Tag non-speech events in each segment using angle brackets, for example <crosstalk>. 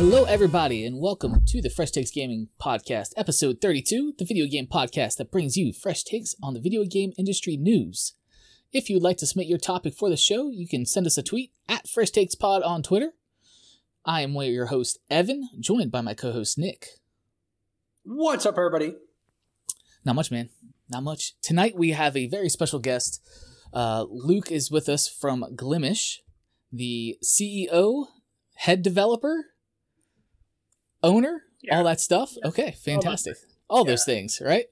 Hello, everybody, and welcome to the Fresh Takes Gaming Podcast, episode 32, the video game podcast that brings you fresh takes on the video game industry news. If you'd like to submit your topic for the show, you can send us a tweet at Fresh Takes Pod on Twitter. I am your host, Evan, joined by my co host, Nick. What's up, everybody? Not much, man. Not much. Tonight we have a very special guest. Uh, Luke is with us from Glimesh, the CEO, head developer, owner, Yeah. all that stuff. Okay, fantastic. All those things, right?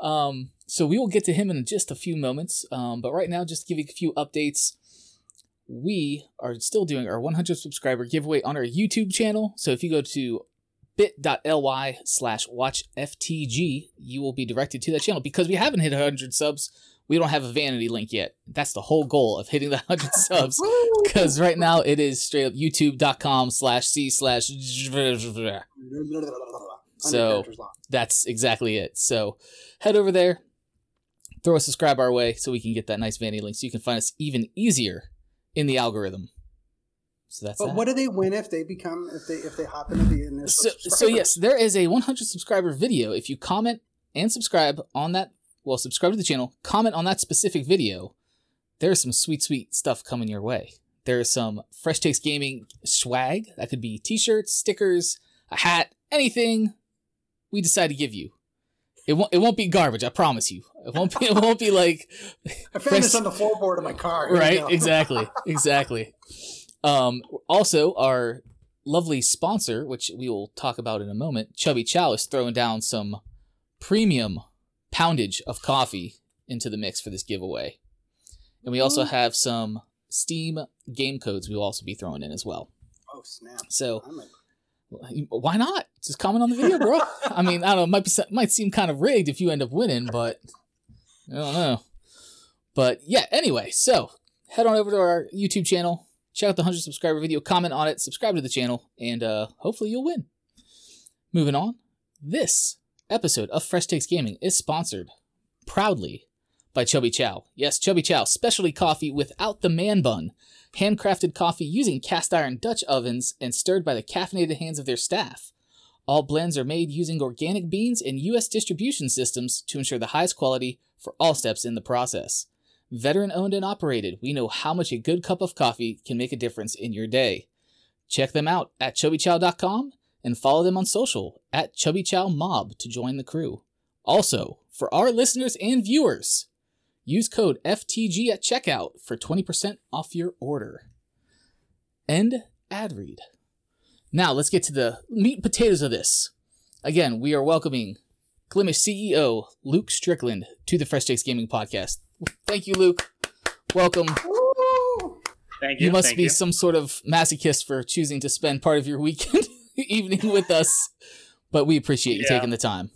Um, so we will get to him in just a few moments. Um, but right now, just to give you a few updates. We are still doing our 100 subscriber giveaway on our YouTube channel. So if you go to bit.ly slash watchftg, you will be directed to that channel. Because we haven't hit 100 subs, we don't have a vanity link yet. That's the whole goal of hitting the 100 <laughs> subs. Because right now it is straight up youtube.com slash c slash. So- That's exactly it. So head over there, throw a subscribe our way so we can get that nice vanity link so you can find us even easier in the algorithm. So that's But that. what do they win if they become if they if they hop into the initial so, so yes, there is a 100 subscriber video. If you comment and subscribe on that, well, subscribe to the channel, comment on that specific video, there's some sweet, sweet stuff coming your way. There's some Fresh Takes Gaming swag. That could be t-shirts, stickers, a hat, anything we decide to give you. It won't. It won't be garbage. I promise you. It won't be. <laughs> It won't be like I found this on the floorboard of my car. Here right exactly <laughs> exactly um also our lovely sponsor which we will talk about in a moment chubby chow is throwing down some premium poundage of coffee into the mix for this giveaway. And we also have some steam game codes we will also be throwing in as well. Oh snap! so I'm why not? Just comment on the video bro. <laughs> I mean i don't know. It might be might seem kind of rigged if you end up winning but i don't know. But yeah anyway so head on over to our youtube channel. Check out the 100 subscriber video. Comment on it. Subscribe to the channel. And uh hopefully you'll win. Moving on. This episode of fresh takes gaming is sponsored proudly by chubby chow yes chubby chow specialty coffee without the man bun handcrafted coffee using cast iron Dutch ovens and stirred by the caffeinated hands of their staff. All blends are made using organic beans and U.S. distribution systems to ensure the highest quality for all steps in the process. Veteran owned and operated, we know how much a good cup of coffee can make a difference in your day. Check them out at chubbychow.com and follow them on social at Chubby Chow Mob to join the crew. Also, for our listeners and viewers, Use code FTG at checkout for 20% off your order. End ad read. Now let's get to the meat and potatoes of this. Again, we are welcoming Glimesh CEO Luke Strickland to the Fresh Takes Gaming Podcast. Thank you, Luke. Welcome. Woo! Thank you. You must thank be you. some sort of masochist for choosing to spend part of your weekend <laughs> evening with us, but we appreciate you Yeah. taking the time.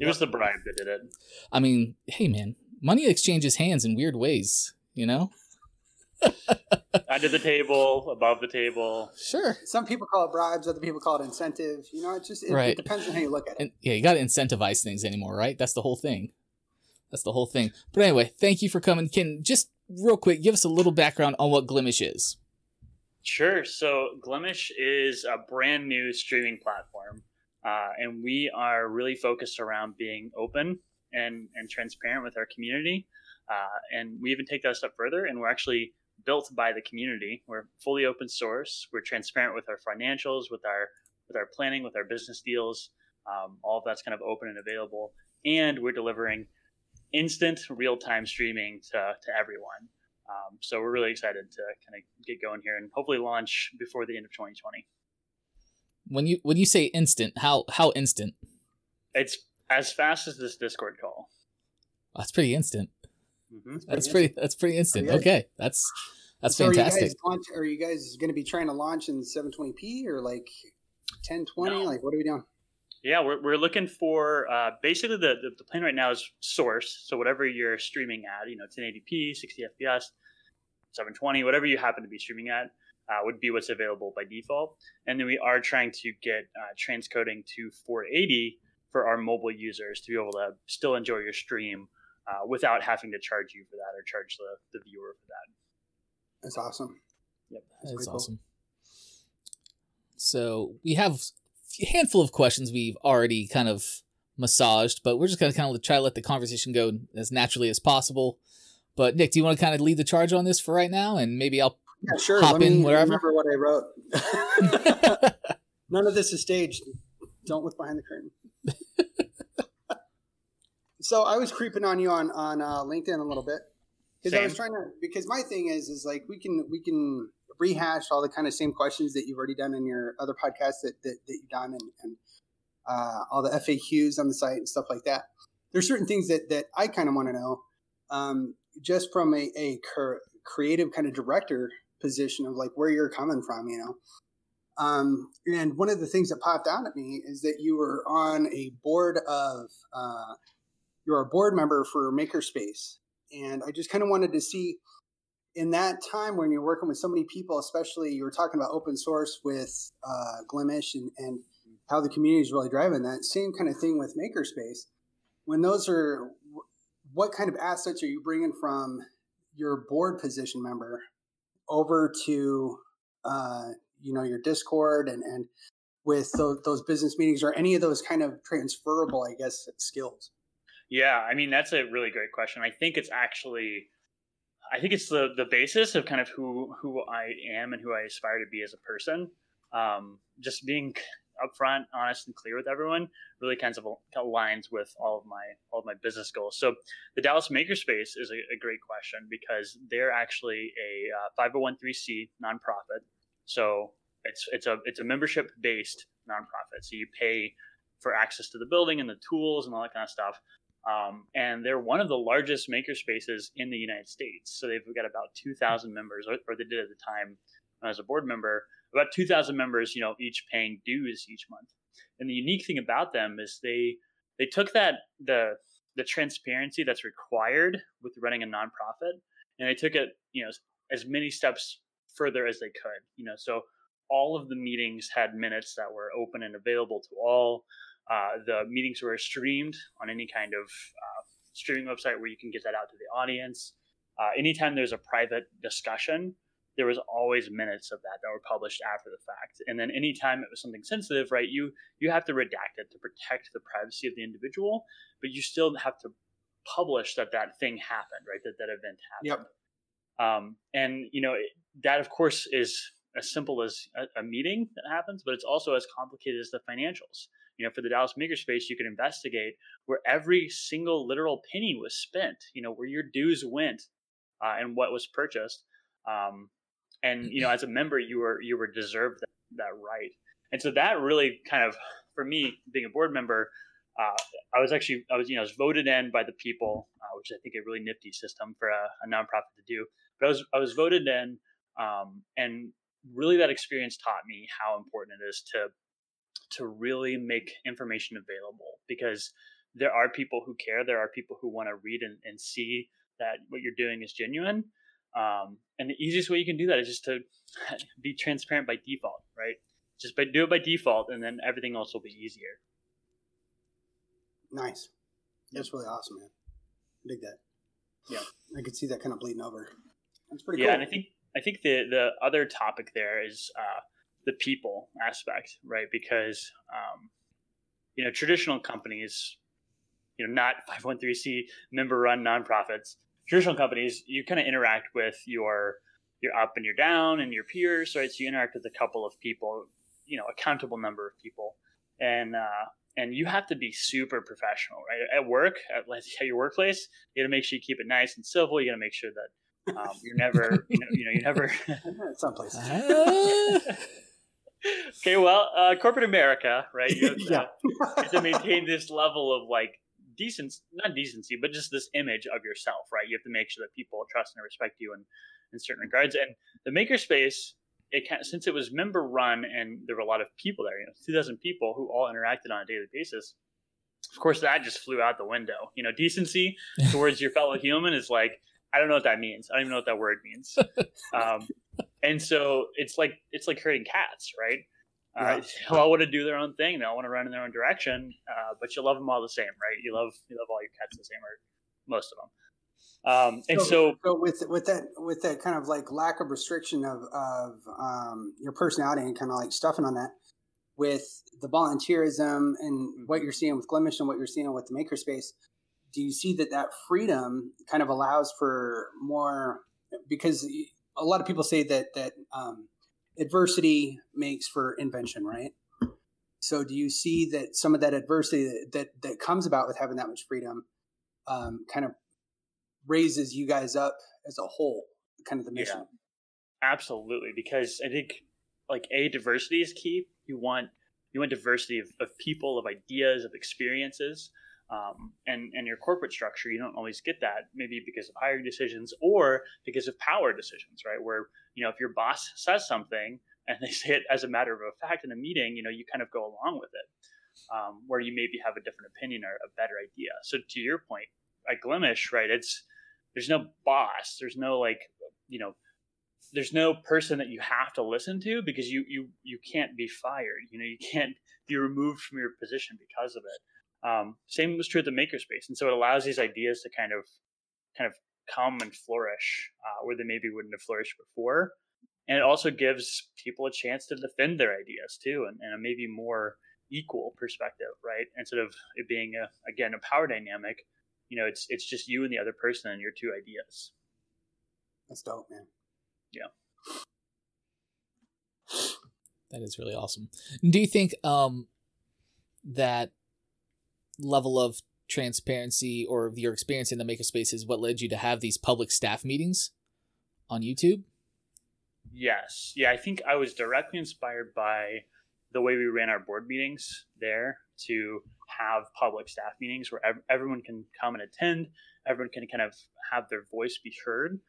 It was the bribe that did it. I mean, hey man, money exchanges hands in weird ways, you know? <laughs> Under the table, above the table. Sure. Some people call it bribes, other people call it incentive. You know, it just it, Right. it depends on how you look at it. And yeah, you got to incentivize things anymore, right? That's the whole thing. That's the whole thing. But anyway, thank you for coming. Can just real quick give us a little background on what Glimesh is? Sure. So Glimesh is a brand new streaming platform, uh, and we are really focused around being open and and transparent with our community. Uh, and we even take that a step further, and we're actually built by the community. We're fully open source. We're transparent with our financials, with our with our planning, with our business deals. Um, all of that's kind of open and available, and we're delivering instant real time streaming to to everyone. Um, so we're really excited to kind of get going here and hopefully launch before the end of 2020. When you when you say instant, how how instant? It's as fast as this Discord call. That's pretty instant. hmm That's pretty that's pretty instant. Okay. Okay, that's that's so fantastic. Are you guys, launch, are you guys going to be trying to launch in 720p or like 1020? No. Like, what are we doing? Yeah, we're, we're looking for uh, basically the, the the plan right now is source. So whatever you're streaming at, you know, 1080p, 60 FPS, 720, whatever you happen to be streaming at, uh, would be what's available by default. And then we are trying to get uh, transcoding to 480 for our mobile users to be able to still enjoy your stream uh, without having to charge you for that or charge the, the viewer for that. That's awesome. Yep. That's That's pretty cool. awesome. So we have a handful of questions we've already kind of massaged, but we're just gonna kind of try to let the conversation go as naturally as possible. But Nick, do you want to kind of lead the charge on this for right now, and maybe I'll Yeah, sure. hop Let in me wherever? remember what I wrote. <laughs> None of this is staged. Don't look behind the curtain. <laughs> so I was creeping on you on on uh, LinkedIn a little bit because I was trying to because my thing is is like we can we can rehash all the kind of same questions that you've already done in your other podcasts that that, that you've done and, and uh, all the FAQs on the site and stuff like that. There's certain things that that I kind of want to know um, just from a, a creative kind of director position of like where you're coming from, you know. Um, and one of the things that popped out at me is that you were on a board of, uh, you're a board member for Makerspace. And I just kind of wanted to see in that time when you're working with so many people, especially you were talking about open source with uh, Glimesh and, and how the community is really driving that same kind of thing with Makerspace. When those are, what kind of assets are you bringing from your board position member over to uh, you know your discord and and with those, those business meetings or any of those kind of transferable i guess skills Yeah, I mean that's a really great question. I think it's actually, I think it's the the basis of kind of who who I am and who I aspire to be as a person. Um, just being upfront, honest, and clear with everyone really kind of aligns with all of my all of my business goals. So the Dallas Makerspace is a, a great question because they're actually a uh, 501c nonprofit. So it's it's a it's a membership based nonprofit. So you pay for access to the building and the tools and all that kind of stuff. Um, and they're one of the largest makerspaces in the United States. So they've got about 2,000 members, or, or they did at the time was a board member, about 2,000 members, you know, each paying dues each month. And the unique thing about them is they they took that the the transparency that's required with running a nonprofit, and they took it, you know, as many steps further as they could. You know, so all of the meetings had minutes that were open and available to all. Uh, the meetings were streamed on any kind of uh, streaming website where you can get that out to the audience. Uh, anytime there's a private discussion, there was always minutes of that that were published after the fact. And then anytime it was something sensitive, right, you you have to redact it to protect the privacy of the individual, but you still have to publish that that thing happened, right, that that event happened. Yep. Um, and you know it- that, of course, is as simple as a, a meeting that happens, but it's also as complicated as the financials. You know, for the Dallas Makerspace, you can investigate where every single literal penny was spent. You know, where your dues went uh, and what was purchased. Um, and you know, as a member, you were you were deserved that, that right. And so that really kind of, for me, being a board member, uh, I was actually I was you know I was voted in by the people, uh, which I think a really nifty system for a, a nonprofit to do. But I was I was voted in, um, and really that experience taught me how important it is to to really make information available because there are people who care there are people who want to read and, and see that what you're doing is genuine um, and the easiest way you can do that is just to <laughs> be transparent by default right? Just by do it by default and then everything else will be easier. Nice. That's really awesome man. Dig that. Yeah. i could see that kind of bleeding over. That's pretty good. yeah cool. and i think i think the the other topic there is uh, the people aspect right? Because um, you know traditional companies you know not 513c member run nonprofits traditional companies you kind of interact with your your up and your down and your peers right? So you interact with a couple of people you know a countable number of people. And uh, and you have to be super professional right? At work at, at your workplace you got to make sure you keep it nice and civil. You got to make sure that um, you're never you know you know you never <laughs> someplace Ah. <laughs> okay well uh, corporate america right? You have to, <laughs> yeah. you have to maintain this level of like decent not decency but just this image of yourself right? You have to make sure that people trust and respect you in, in certain regards. And the makerspace it can, since it was member run and there were a lot of people there you know 2000 people who all interacted on a daily basis of course that just flew out the window. You know decency <laughs> towards your fellow human is like i don't know what that means. I don't even know what that word means. <laughs> Um, and so it's like it's like herding cats right uh, Yeah. they all want to do their own thing they all want to run in their own direction uh, but you love them all the same right you love you love all your cats the same or most of them Um, and so, so, so, with with that with that kind of like lack of restriction of of um, your personality and kind of like stuffing on that with the volunteerism and what you're seeing with Glimesh and what you're seeing with the makerspace, do you see that that freedom kind of allows for more? Because a lot of people say that that um, adversity makes for invention, right? So, do you see that some of that adversity that that, that comes about with having that much freedom um, kind of raises you guys up as a whole, kind of the mission? Yeah, absolutely, because I think like a diversity is key. You want you want diversity of, of people, of ideas, of experiences. Um, and and your corporate structure, you don't always get that. Maybe because of hiring decisions or because of power decisions, right? Where you know if your boss says something and they <laughs> say it as a matter of a fact in a meeting, you know you kind of go along with it. Um, where you maybe have a different opinion or a better idea. So to your point, at Glimesh, right? It's there's no boss. There's no like you know there's no person that you have to listen to because you you you can't be fired. You know, you can't be removed from your position because of it. Um, same was true at the makerspace, and so it allows these ideas to kind of kind of come and flourish uh, where they maybe wouldn't have flourished before. And it also gives people a chance to defend their ideas too, and, and a maybe more equal perspective, right? Instead of it being a again a power dynamic, you know, it's it's just you and the other person and your two ideas. That's dope, man. Yeah. That is really awesome. Do you think um that level of transparency or your experience in the makerspace is what led you to have these public staff meetings on YouTube? Yes. Yeah, I think I was directly inspired by the way we ran our board meetings there to have public staff meetings where everyone can come and attend, everyone can kind of have their voice be heard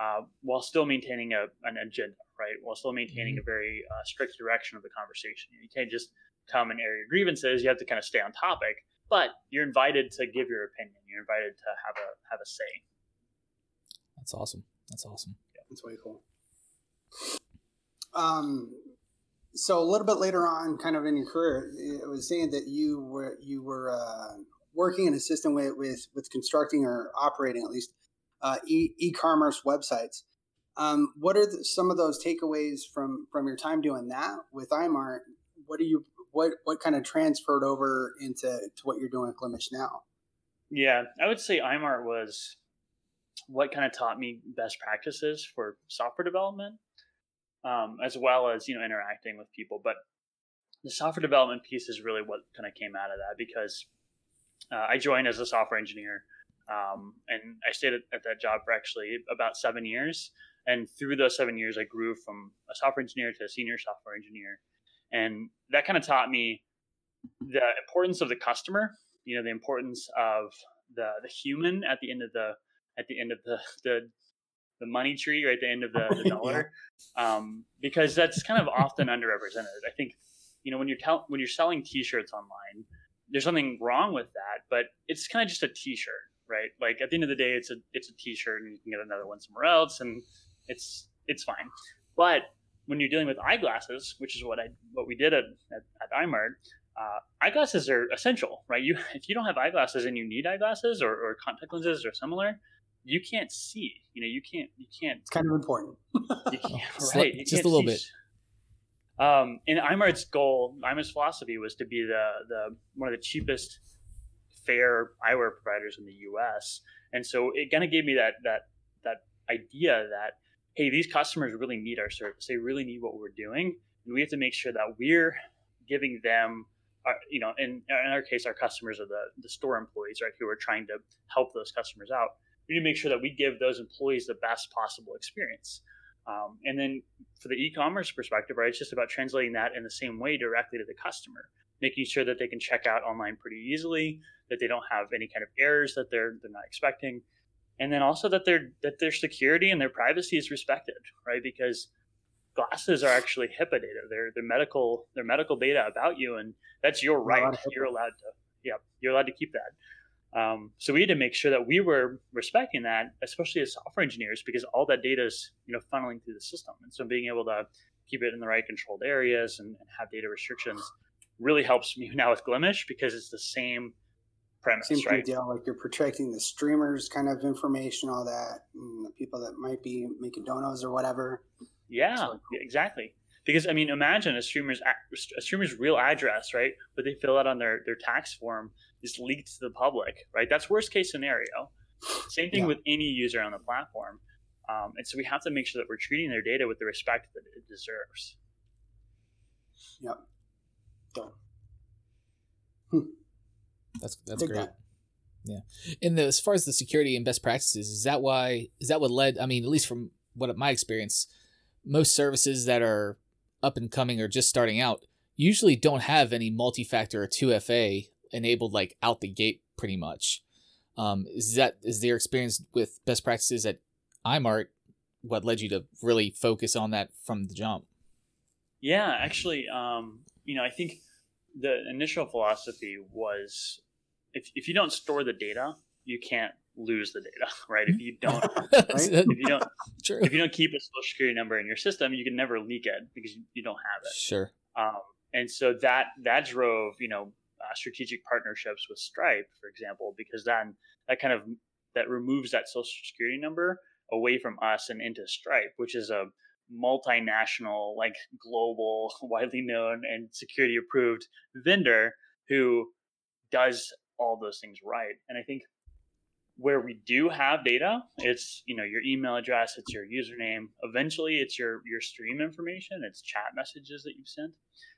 uh, while still maintaining a, an agenda, right? While still maintaining mm-hmm. a very uh, strict direction of the conversation. You can't just come and air your grievances. You have to kind of stay on topic, but you're invited to give your opinion. You're invited to have a have a say. That's awesome. That's awesome. Yeah, that's way cool. Um, so a little bit later on, kind of in your career, it was saying that you were you were uh, working and assisting with, with with constructing or operating at least uh, e- commerce websites. Um, what are the, some of those takeaways from from your time doing that with Eyemart? What do you what what kind of transferred over into to what you're doing at Glimesh now? Yeah, I would say Eyemart was what kind of taught me best practices for software development, um, as well as you know interacting with people. But the software development piece is really what kind of came out of that because uh, I joined as a software engineer um, and I stayed at, at, that job for actually about seven years. And through those seven years, I grew from a software engineer to a senior software engineer. And that kind of taught me the importance of the customer, you know, the importance of the, the human at the end of the, at the end of the, <laughs> the, the money tree or at the end of the, the <laughs> dollar, um, because that's kind of often underrepresented. I think, you know, when you're tell, when you're selling t-shirts online, there's something wrong with that, but it's kind of just a t-shirt right? Like at the end of the day, it's a it's a T-shirt, and you can get another one somewhere else, and it's it's fine. But when you're dealing with eyeglasses, which is what I what we did at at, at Eyemart, uh, eyeglasses are essential, right? You <laughs> if you don't have eyeglasses and you need eyeglasses or, or contact lenses or similar, you can't see. You know, you can't you can't. It's kind of important. you can't, <laughs> right? You just a little see. bit. Um, and Eyemart's goal, Eyemart's philosophy was to be the the one of the cheapest fair eyewear providers in the U.S. And so it kind of gave me that that that idea that hey, these customers really need our service. They really need what we're doing, and we have to make sure that we're giving them. Our, you know, in, in our case, our customers are the, the store employees, right, who are trying to help those customers out. We need to make sure that we give those employees the best possible experience. Um, and then for the e-commerce perspective, right, it's just about translating that in the same way directly to the customer making sure that they can check out online pretty easily, that they don't have any kind of errors that they're they're not expecting, and then also that their that their security and their privacy is respected, right? Because glasses are actually HIPAA data. They're they're medical they're medical data about you, and that's your right. You're allowed to yeah, you're allowed to keep that. Um, so we had to make sure that we were respecting that, especially as software engineers, because all that data is you know funneling through the system, and so being able to keep it in the right controlled areas and, and have data restrictions really helps me <laughs> now with Glimesh because it's the same premise, kind right? deal. Like you're protecting the streamers' kind of information, all that, and the people that might be making donos or whatever. Yeah, So- exactly. Because I mean, imagine a streamer's a- streamer's real address, right? What they fill out on their their tax form is leaked to the public, right? That's worst case scenario. Same thing Yeah. with any user on the platform, um, and so we have to make sure that we're treating their data with the respect that it deserves. Yep. So That's that's Dig great. that. Yeah. And the, as far as the security and best practices, is that why is that what led I mean, at least from what my experience, most services that are up and coming or just starting out usually don't have any multi-factor or 2FA enabled like out the gate pretty much. Um, is that is their experience with best practices at Eyemart what led you to really focus on that from the jump? Yeah, actually, um, you know, I think the initial philosophy was if if you don't store the data, you can't lose the data, <laughs> right? If you <laughs> don't if you don't <laughs> True. if you don't keep a social security number in your system, you can never leak it because you, you don't have it. Sure. Um, and so that that drove you know uh, strategic partnerships with Stripe, for example, because then that kind of that removes that social security number away from us and into Stripe, which is a multinational, like global, widely known and security approved vendor who does all those things right. And I think where we do have data, it's you know your email address, it's your username. Eventually, it's your your stream information, it's chat messages that you've sent.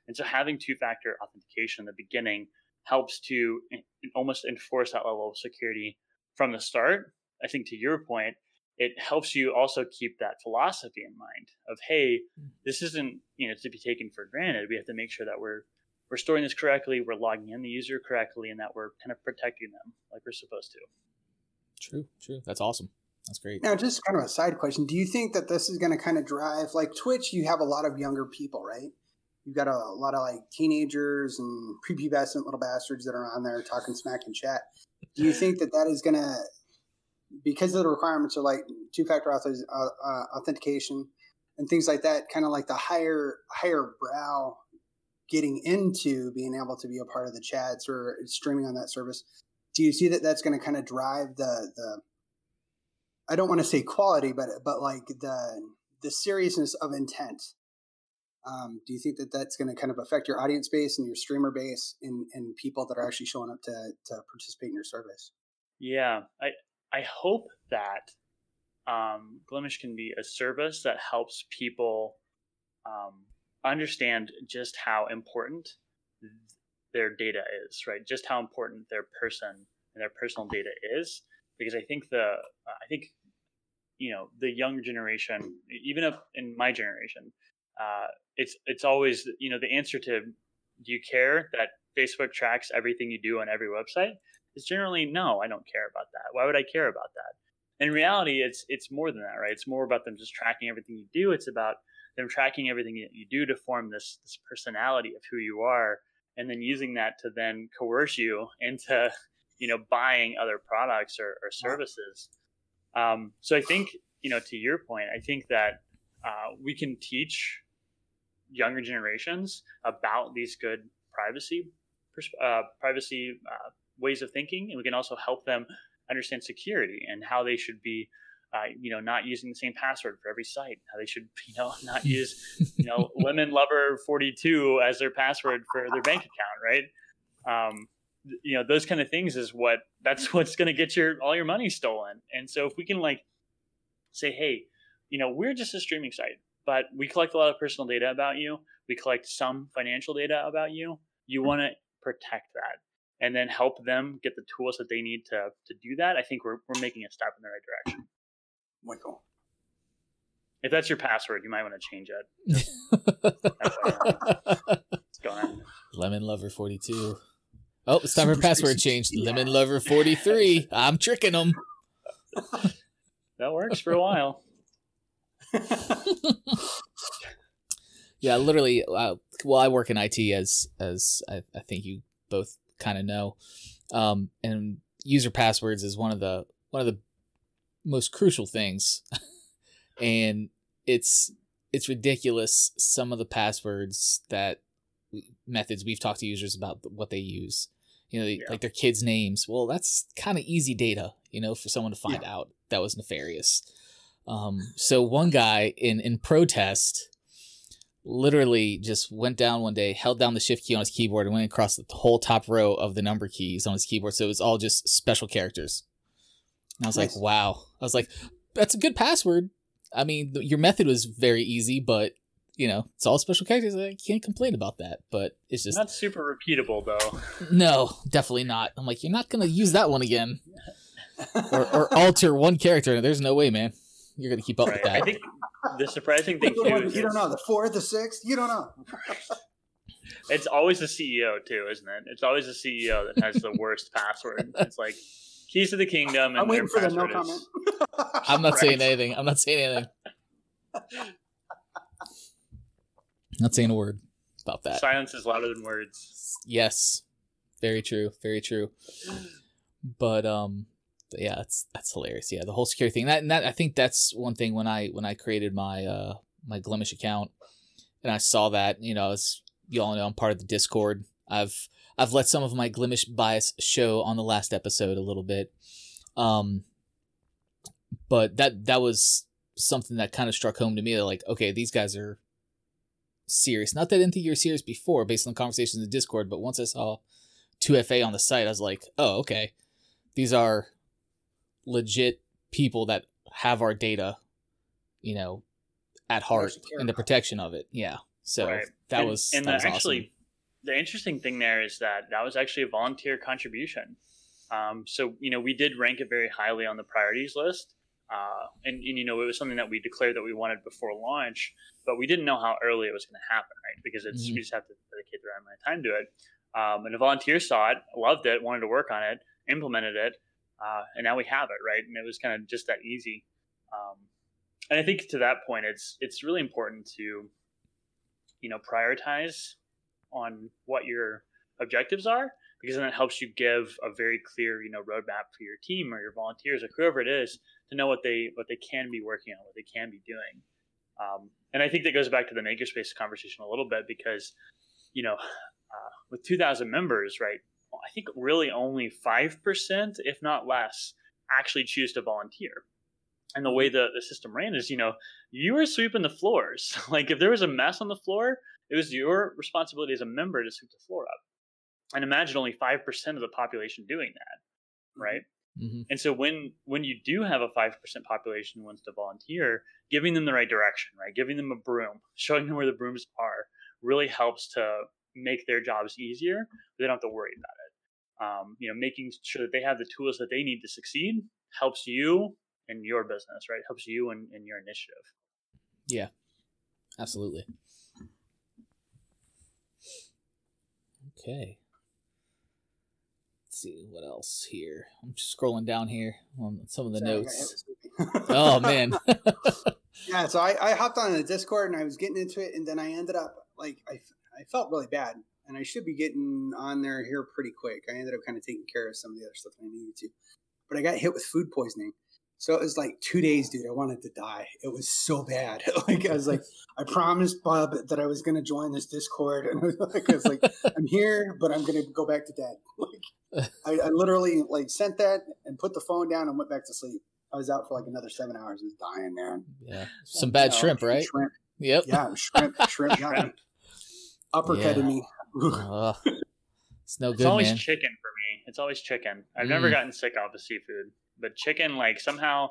And so having two-factor authentication in the beginning helps to almost enforce that level of security from the start. I think to your point, it helps you also keep that philosophy in mind of hey, hmm. this isn't you know to be taken for granted. We have to make sure that we're we're storing this correctly, we're logging in the user correctly, and that we're kind of protecting them like we're supposed to. True. True. That's awesome. That's great. Now, just kind of a side question: Do you think that this is going to kind of drive like Twitch? You have a lot of younger people, right? You've got a, a lot of like teenagers and prepubescent little bastards that are on there talking smack and chat. Do you think that that is going to, because of the requirements are like two-factor author, uh, uh, authentication and things like that, kind of like the higher higher brow getting into being able to be a part of the chats or streaming on that service? Do you see that that's going to kind of drive the the I don't want to say quality, but but like the the seriousness of intent. Um, do you think that that's going to kind of affect your audience base and your streamer base and, and people that are actually showing up to, to participate in your service? Yeah, I I hope that um, Glimesh can be a service that helps people um, understand just how important their data is, right? Just how important their person and their personal data is, because I think the I think you know the younger generation, even if in my generation, uh, it's it's always you know the answer to do you care that Facebook tracks everything you do on every website? Is generally no, I don't care about that. Why would I care about that? In reality, it's it's more than that, right? It's more about them just tracking everything you do. It's about them tracking everything that you do to form this this personality of who you are, and then using that to then coerce you into you know buying other products or, or services. Um, so I think you know to your point, I think that uh, we can teach younger generations about these good privacy uh, privacy uh, ways of thinking, and we can also help them understand security and how they should be. Uh, you know, not using the same password for every site. How they should, <laughs> you know, not <laughs> use, you know, lemon lover forty two as their password for their bank account, right? Um, you know, those kind of things is what that's <laughs> what's going to get your all your money stolen. And so if we can like say, hey, you know, we're just a streaming site, but we collect a lot of personal data about you. We collect some financial data about you. You want to protect that and then help them get the tools that they need to to do that. I think we're we're making a step in the right direction. Michael. If that's your password, you might want to change it. That's <laughs> what's going on. Lemon Lover 42. Oh, it's time for password change. Lemon Lover 43. I'm tricking them. <laughs> That works for a while. <laughs> Yeah, literally. Uh, well, I work in IT, as as I, I think you both kind of know, um, and user passwords is one of the one of the most crucial things, <laughs> and it's it's ridiculous some of the passwords that we, methods we've talked to users about what they use. You know, they, Yeah. like their kids' names. Well, that's kind of easy data, you know, for someone to find out that was nefarious. Um, so one guy in in protest literally just went down one day, held down the shift key on his keyboard, and went across the whole top row of the number keys on his keyboard. So it was all just special characters. And I was Nice. like, wow. I was like, that's a good password. I mean, th- your method was very easy, but you know, it's all special characters. I can't complain about that. But it's just Not super repeatable though. <laughs> no, definitely not. I'm like, you're not gonna use that one again, <laughs> or, or alter one character. There's no way, man. You're gonna keep up Right. with that. I think the surprising thing <laughs> you too don't is you don't know the fourth, the sixth. You don't know. it's always the CEO too, isn't it? It's always the CEO that has the worst password. It's like keys to the kingdom, and I'm waiting for their the no password comment. is- <laughs> I'm not Right. saying anything. I'm not saying anything. <laughs> Not saying a word about that. Silence is louder than words. Yes, very true. Very true. But um, but yeah, that's that's hilarious. Yeah, the whole security thing. That, and that I think that's one thing when I when I created my uh my Glimesh account, and I saw that you know as you all know I'm part of the Discord. I've I've let some of my Glimesh bias show on the last episode a little bit. Um, but that that was something that kind of struck home to me. Like, okay, these guys are serious. Not that I didn't think you were serious before, based on the conversations in the Discord, but once I saw 2FA on the site, I was like, oh, okay, these are legit people that have our data, you know, at heart and the protection of it. Yeah. So Right. that and, was and that was actually awesome. The interesting thing there is that that was actually a volunteer contribution. Um, so you know we did rank it very highly on the priorities list, uh, and, and you know it was something that we declared that we wanted before launch, but we didn't know how early it was going to happen, right? Because it's Mhm. we just have to dedicate the right amount of time to it. Um, and a volunteer saw it, loved it, wanted to work on it, implemented it, uh, and now we have it, right? And it was kind of just that easy. Um, and I think to that point, it's it's really important to you know prioritize on what your objectives are because then it helps you give a very clear you know roadmap for your team or your volunteers or whoever it is to know what they what they can be working on what they can be doing. Um, and i think that goes back to the makerspace conversation a little bit because you know uh, with 2000 members right i think really only 5% if not less actually choose to volunteer. And the way the, the system ran is you know you were sweeping the floors. <laughs> Like if there was a mess on the floor it was your responsibility as a member to sweep the floor up. And imagine only 5% of the population doing that, right? hmm And so when when you do have a 5% population who wants to volunteer, giving them the right direction, right? Giving them a broom, showing them where the brooms are really helps to make their jobs easier. They don't have to worry about it. Um, you know, making sure that they have the tools that they need to succeed helps you and your business, right? Helps you and, and your initiative. Yeah, absolutely. Okay. Let's see what else here. I'm just scrolling down here on some of the Sorry, notes. hit with Snoopy. Oh man. Yeah, so I, I hopped on the Discord and I was getting into it, and then I ended up like I, I felt really bad, and I should be getting on there here pretty quick. I ended up kind of taking care of some of the other stuff I needed to, but I got hit with food poisoning. So it was like two days, dude. I wanted to die. It was so bad. <laughs> like I was like, I promised Bob that I was going to join this Discord, and I was <laughs> like, I was like, I'm here, but I'm going to go back to bed. <laughs> Like I, I literally like sent that and put the phone down and went back to sleep. I was out for like another seven hours. I was dying, man. yeah. Some bad Yeah, shrimp, right? Shrimp. Yep. Yeah, shrimp. Shrimp got me. Uppercutted Yeah. me. Ugh. Ugh. it's no good. It's always man. chicken for me. It's always chicken. I've never Mm. gotten sick off of seafood, but chicken, like somehow,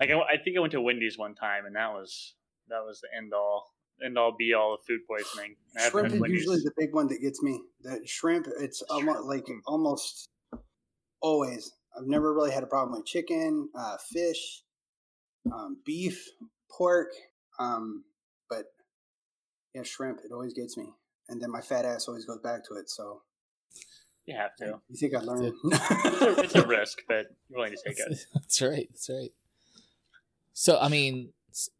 like I, I think I went to Wendy's one time, and that was that was the end all, end all, be all of food poisoning. Shrimp is Wendy's. usually the big one that gets me. That shrimp, it's almost like almost always. I've never really had a problem with chicken, uh, fish, um, beef, pork, um, but yeah, shrimp. It always gets me, and then my fat ass always goes back to it. So you have to. you think I learned? It's a, <laughs> it's a risk, but you're willing to take it. <laughs> That's right. That's right. So I mean,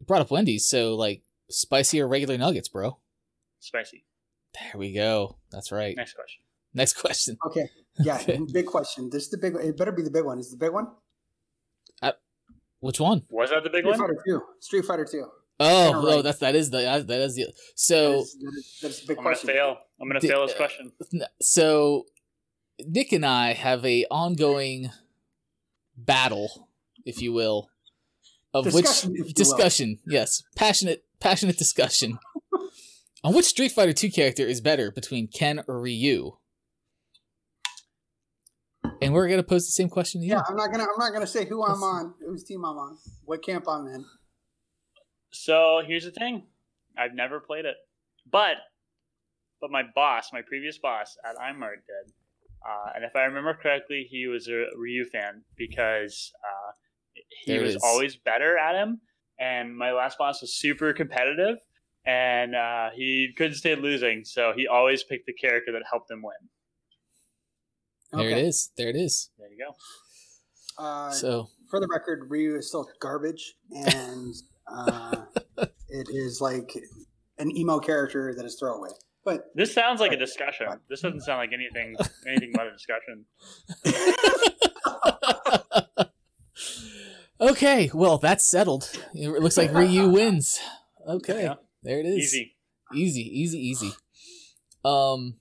brought up Wendy's. So like spicy or regular nuggets, bro. Spicy. There we go. That's right. Next question. Next question. okay, yeah, <laughs> Okay. big question. This is the big. One. It better be the big one. Is the big one? Uh, which one? Was that the big Street one? Fighter Two. Street Fighter Two. Oh, You're oh, right. that's that is the that is the so is, that is, that is a big I'm gonna question. fail. I'm gonna Di- fail this uh, question. so Nick and I have a ongoing battle, if you will, of Discussion, if you which will. discussion, yes, passionate, passionate discussion <laughs> on which Street Fighter Two character is better between Ken or Ryu. And we're gonna pose the same question to you. Yeah, I'm not gonna I'm not gonna say who I'm on, whose team I'm on, what camp I'm in. So here's the thing: I've never played it, but but my boss, my previous boss at Eyemart did, uh, and if I remember correctly, he was a Ryu fan because uh, he There was is. always better at him. And my last boss was super competitive, and uh, he couldn't stand losing, so he always picked the character that helped him win. There it is. There it is. There you go. Uh, So for the record, Ryu is still garbage, and uh, <laughs> it is like an emo character that is throwaway. But This sounds like a discussion. This doesn't sound like anything <laughs> anything but a discussion. <laughs> okay, well that's settled. It looks like Ryu <laughs> wins. Okay, Yeah. there it is. Easy. easy, easy, easy. Um.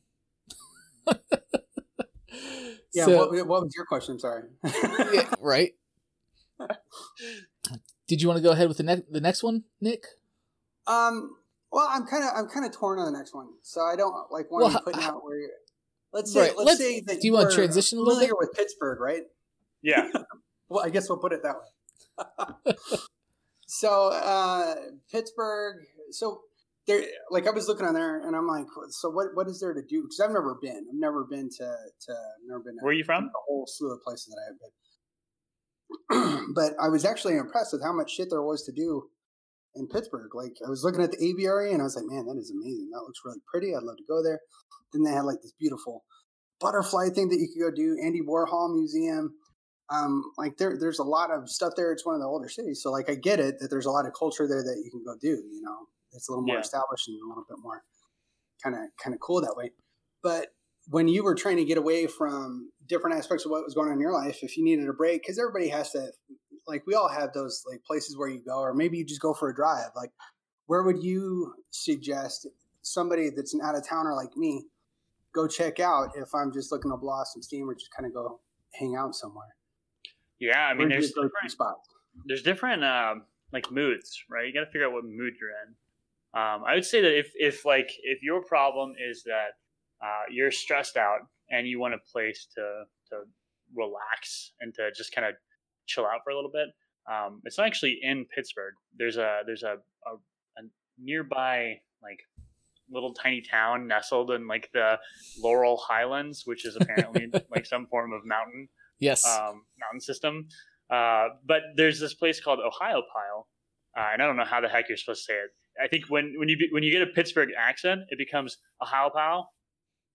yeah, so- what, what was your question? Sorry. yeah, right. Did you want to go ahead with the next the next one, Nick? Um. Well, I'm kind of I'm kind of torn on the next one, so I don't like want Well, to put be out where. You're, let's say Right, let's, let's- say that do you wanna transition a little familiar with Pittsburgh, right? Yeah. <laughs> Well, I guess we'll put it that way. <laughs> so uh, Pittsburgh. So there, like I was looking on there, and I'm like, so what? What is there to do? Because I've never been. I've never been to to. I've never been. to Where are you from? A whole slew of places that I have been. <clears throat> but I was actually impressed with how much shit there was to do in Pittsburgh. Like I was looking at the aviary, and I was like, man, that is amazing. That looks really pretty. I'd love to go there. Then they had like this beautiful butterfly thing that you could go do. Andy Warhol Museum um, like there, there's a lot of stuff there. It's one of the older cities, so like I get it that there's a lot of culture there that you can go do. You know, it's a little more Yeah. established and a little bit more kind of kind of cool that way. But when you were trying to get away from different aspects of what was going on in your life, if you needed a break, because everybody has to, like we all have those like places where you go, or maybe you just go for a drive. Like, where would you suggest somebody that's an out of towner like me go check out if I'm just looking to blow off some steam or just kind of go hang out somewhere? Yeah, I mean, there's different, spots. there's different um, like moods, right? You got to figure out what mood you're in. Um, I would say that if, if like if your problem is that uh, you're stressed out and you want a place to to relax and to just kind of chill out for a little bit, um, it's not actually in Pittsburgh. There's a there's a, a, a nearby like little tiny town nestled in like the Laurel Highlands, which is apparently <laughs> like some form of mountain Yes. um, mountain system. Uh, but there's this place called Ohio Pile, uh, and I don't know how the heck you're supposed to say it. I think when when you be, when you get a Pittsburgh accent, it becomes Ohiopyle,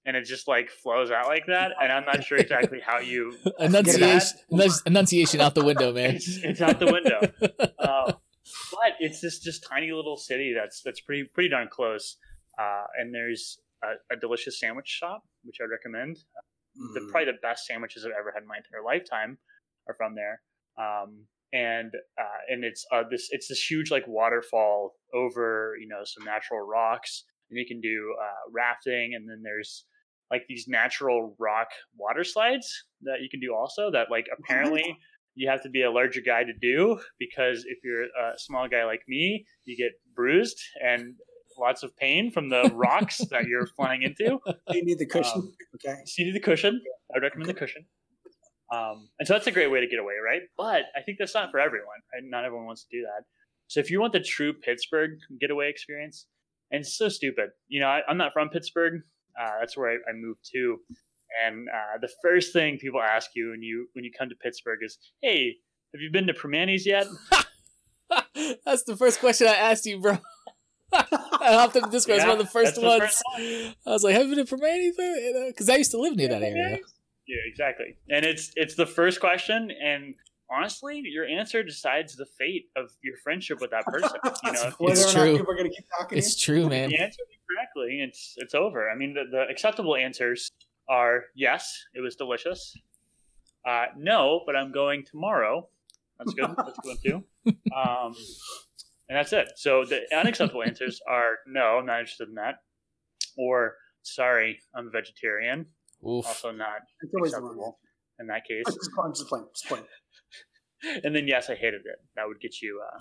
and it just like flows out like that. And I'm not sure exactly how you. <laughs> enunciation, enunci- enunciation out the window, man. It's, it's out the window. <laughs> Uh, but it's this just tiny little city that's that's pretty pretty darn close. Uh, and there's a, a delicious sandwich shop, which I'd recommend. the Mm. probably the best sandwiches I've ever had in my entire lifetime are from there. Um, and uh, and it's uh, this it's this huge like waterfall over you know some natural rocks, and you can do uh, rafting, and then there's like these natural rock water slides that you can do also. That like apparently you have to be a larger guy to do because if you're a small guy like me, you get bruised and lots of pain from the rocks that you're <laughs> flying into. you need the cushion. Um, okay. So you need the cushion. I would recommend the cushion. Um, and so that's a great way to get away, right? But I think that's not for everyone. Right? Not everyone wants to do that. So if you want the true Pittsburgh getaway experience, and it's so stupid, you know, I, I'm not from Pittsburgh. Uh, that's where I, I moved to, and uh, the first thing people ask you when you when you come to Pittsburgh is, "Hey, have you been to Primanti's yet?" <laughs> That's the first question I asked you, bro. <laughs> I hopped up Discord. It's one of the first that's the ones. first I was like, "Have you been to Primanti?" Because I used to live near that area. Yeah, exactly. And it's it's the first question, and honestly, your answer decides the fate of your friendship with that person. You know, if you Whether It's true. people are going to keep talking It's true, man. if you answer it correctly, it's it's over. I mean, the, the acceptable answers are yes, it was delicious. Uh, no, but I'm going tomorrow. That's good. <laughs> That's good too. Um, and that's it. So the unacceptable answers are no, I'm not interested in that, or sorry, I'm a vegetarian. Oof. Also not It's always the wrong acceptable in that case. answer. I'm just playing. Just playing. <laughs> and then yes, I hated it. That would get you uh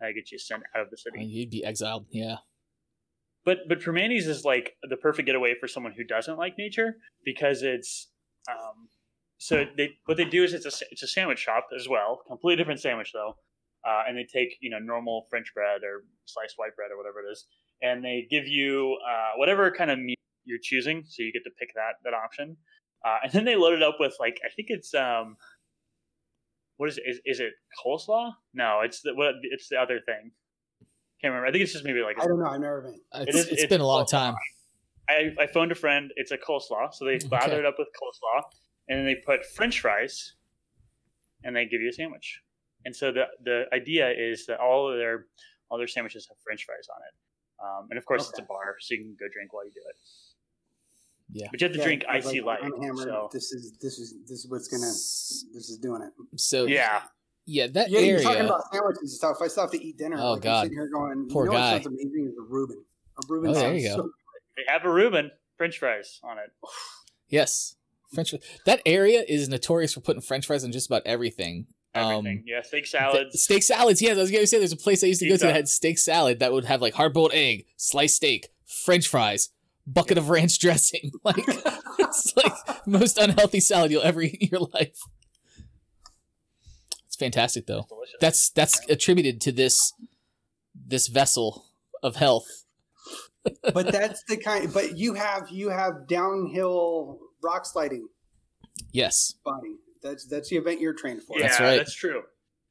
that would get you sent out of the I mean, city. you'd be exiled. Yeah. But but Primanti's is like the perfect getaway for someone who doesn't like nature because it's um so they what they do is it's a it's a sandwich shop as well, completely different sandwich though. Uh, and they take you know normal French bread or sliced white bread or whatever it is, and they give you uh, whatever kind of meat you're choosing, so you get to pick that that option. Uh, and then they load it up with like I think it's um what is it? Is, is it coleslaw? No, it's the what it's the other thing. Can't remember. I think it's just maybe like a I don't know. I've never been. It's, is- it's it's been a long time. I, I phoned a friend. It's a coleslaw, so they lather Okay. it up with coleslaw, and then they put French fries, and they give you a sandwich. And so the the idea is that all of their all their sandwiches have French fries on it, um, and of course it's a bar, so you can go drink while you do it. Yeah. But you have to Yeah, drink icy like, light. I'm hammered. So This is this is this is what's gonna. This is doing it. So yeah, yeah, that Yeah, you're talking about sandwiches and stuff. I still have to eat dinner. Oh, like, God. I'm sitting here going, Poor you know guy. What sounds amazing is a Reuben. A Reuben. Oh, there you go. so- they have a Reuben French fries on it. Yes. French that area is notorious for putting French fries on just about everything. Everything. Um, yeah, steak th- salads. steak salads. Yes, I was gonna say there's a place I used to go to that had steak salad that would have like hard boiled egg, sliced steak, French fries, bucket of ranch <laughs> dressing. Like it's like most unhealthy salad you'll ever eat in your life. It's fantastic though. Delicious. That's that's attributed to this this vessel of health. <laughs> but that's the kind. But you have you have downhill rock sliding Yes. body. That's that's the event you're trained for. yeah, That's right. That's true.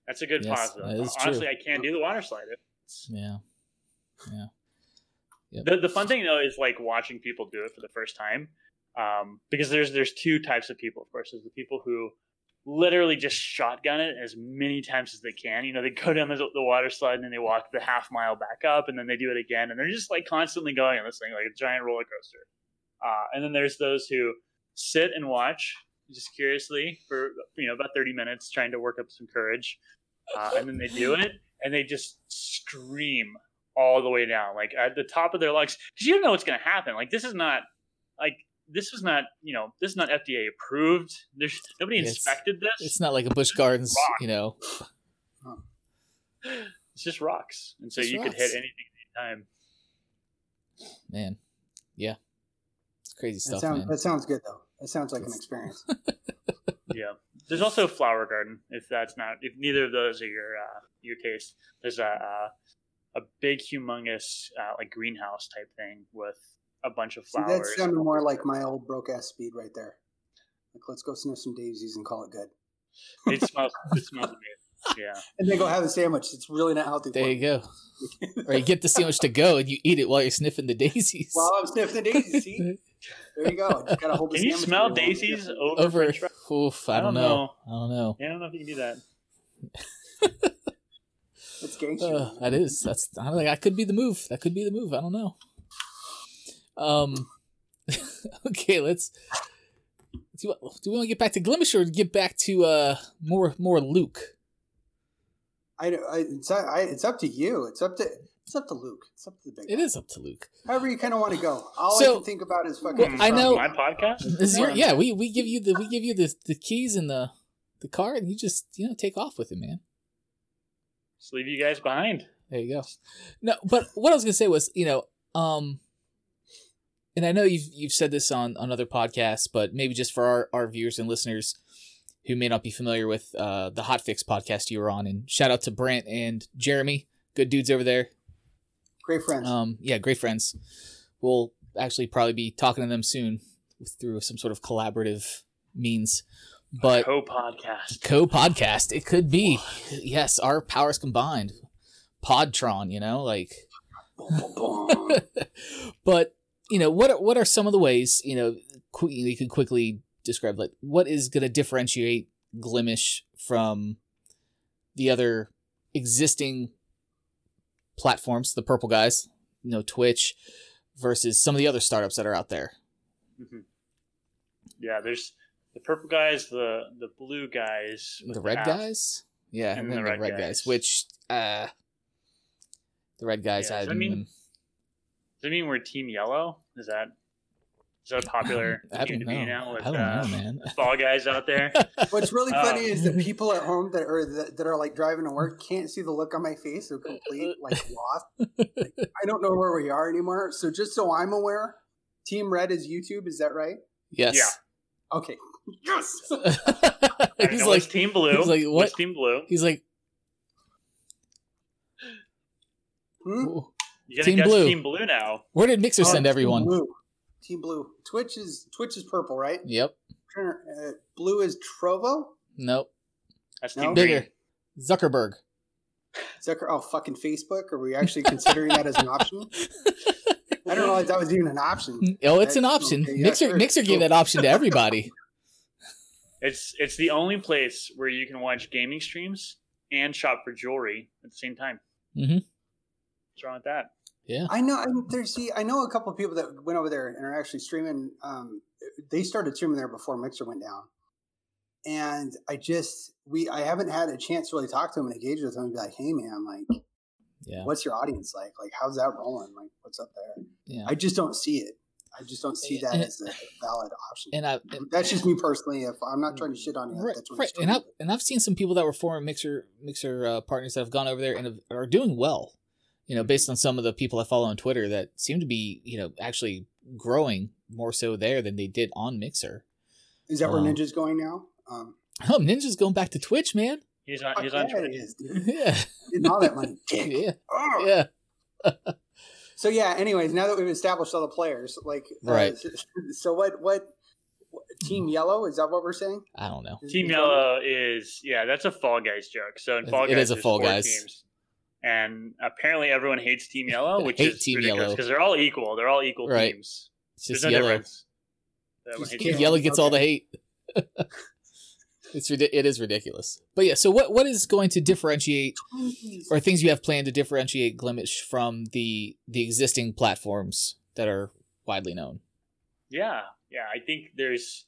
That's a good Yes, positive. Honestly, true. I can't do the water slide. It's, Yeah. The, the fun thing though is like watching people do it for the first time, um, because there's there's two types of people. Of course, there's the people who literally just shotgun it as many times as they can. You know, they go down the, the water slide and then they walk the half mile back up, and then they do it again, and they're just like constantly going on this thing like a giant roller coaster. Uh, and then there's those who sit and watch just curiously for you know about 30 minutes, trying to work up some courage, uh, and then they do it and they just scream all the way down, like at the top of their lungs, because you don't know what's going to happen. Like this is not like this was not you know this is not FDA approved. There's nobody It's- inspected this. It's not like a Busch Gardens, you know. It's just rocks, and so Just you could hit anything at any time. Man. Yeah. It's crazy That stuff, sounds man. that sounds good though. That sounds like an experience. <laughs> Yeah, there's also a flower garden. If that's not, if neither of those are your uh, your taste, there's a a, a big, humongous uh, like greenhouse type thing with a bunch of See, that flowers. sounded more like my old broke ass speed right there. Like, let's go sniff some daisies and call it good, it <laughs> smells. It smells amazing. Yeah. and then go have a sandwich. It's really not healthy. There for you me. go. <laughs> Or you get the sandwich to go and you eat it while you're sniffing the daisies. While I'm sniffing the daisies, see, <laughs> there you go. Just gotta hold the Can you smell for a while. daisies over, Over, French fries? oof, I, I don't don't know. I don't know. Yeah, I don't know if you can do that. It's gangster. Uh, that is. That's. I don't think that could be the move. That could be the move. I don't know. Um. <laughs> okay, let's. Do you, do we want to get back to Glimesh or get back to uh more more Luke? I, I, it's, I, it's up to you. It's up to it's up to Luke. It's up to the big. It guy. is up to Luke. However you kind of want to go. All I can think about is fucking. Well, I know- my podcast. Is your, yeah, we, we give you the we give you the the keys and the the car, and you just you know take off with it, man. Just leave you guys behind. There you go. No, but what I was gonna say was, you know, um, and I know you've you've said this on on other podcasts, but maybe just for our our viewers and listeners who may not be familiar with uh the Hot Fix podcast you were on, and shout out to Brent and Jeremy, good dudes over there. Great friends. Um, yeah, great friends. We'll actually probably be talking to them soon through some sort of collaborative means. But Co podcast. co podcast, it could be. Yes, our powers combined. Podtron, you know, like Boom, boom, boom. <laughs> but you know what are, what are some of the ways you know qu- you could quickly describe like what is going to differentiate glimesh from the other existing platforms the purple guys you know twitch versus some of the other startups that are out there Mhm. Yeah, there's the purple guys, the the blue guys, the red apps. guys yeah And and the the red red, guys. guys. which uh the red guys Yeah, I mean- that mean we're Team Yellow? Is that Is that a popular I don't game to be know. now with I don't uh, know, man. fall guys out there? <laughs> What's really funny is that people at home that are that, that are like driving to work can't see the look on my face of complete like <laughs> lost. Like, I don't know where we are anymore. So just so I'm aware, Team Red is YouTube. Is that right? yes. Okay. <laughs> Yes. I he's know, like, Team Blue? he's like, what? What's Team Blue? he's like, Hmm? "Ooh, You gotta Team guess Blue. Team Blue now. where did Mixer Oh, send Team everyone? Blue. Team Blue. Twitch is Twitch is purple, right? Yep. Uh, blue is Trovo. Nope. That's No? Team Bigger. Green. Zuckerberg. Zucker. Oh, fucking Facebook. Are we actually considering that as an option? <laughs> I don't realize that was even an option. Oh, it's an option. okay, yeah, Mixer sure. Mixer gave Cool. that option to everybody. <laughs> It's it's the only place where you can watch gaming streams and shop for jewelry at the same time. Mhm. What's wrong with that? yeah. I know. I there's see. I know a couple of people that went over there and are actually streaming. Um, they started streaming there before Mixer went down, and I just we I haven't had a chance to really talk to them and engage with them and be like, hey man, like, Yeah. what's your audience like? Like, how's that rolling? Like, what's up there? Yeah. I just don't see it. I just don't see that as a valid option. And I and, That's just me personally. If I'm not trying to shit on you, right, that's what right. And I've and I've seen some people that were former Mixer Mixer uh, partners that have gone over there and have, are doing well. You know, based on some of the people I follow on Twitter that seem to be, you know, actually growing more so there than they did on Mixer. Is that where Um, Ninja's going now? Um, Oh, Ninja's going back to Twitch, man. He's on he's on yeah, Twitch. it is, dude. <laughs> Yeah, Getting all that money. <laughs> Dick. yeah, Oh. yeah. <laughs> So yeah. Anyways, now that we've established all the players, like, uh, Right. So what? What? Team Yellow is that what we're saying? I don't know. Team is that- Yellow is yeah, that's a Fall Guys joke. So in Fall it Guys, is a Fall Guys. teams, and apparently everyone hates Team Yellow, <laughs> which Hate is Team ridiculous Yellow. because they're all equal. They're all equal Right. teams. It's There's just no yellow. difference. Just. Yellow. Yellow gets all the hate. <laughs> it's it is ridiculous. But yeah, so what what is going to differentiate or things you have planned to differentiate Glimesh from the the existing platforms that are widely known? Yeah, yeah. I think there's,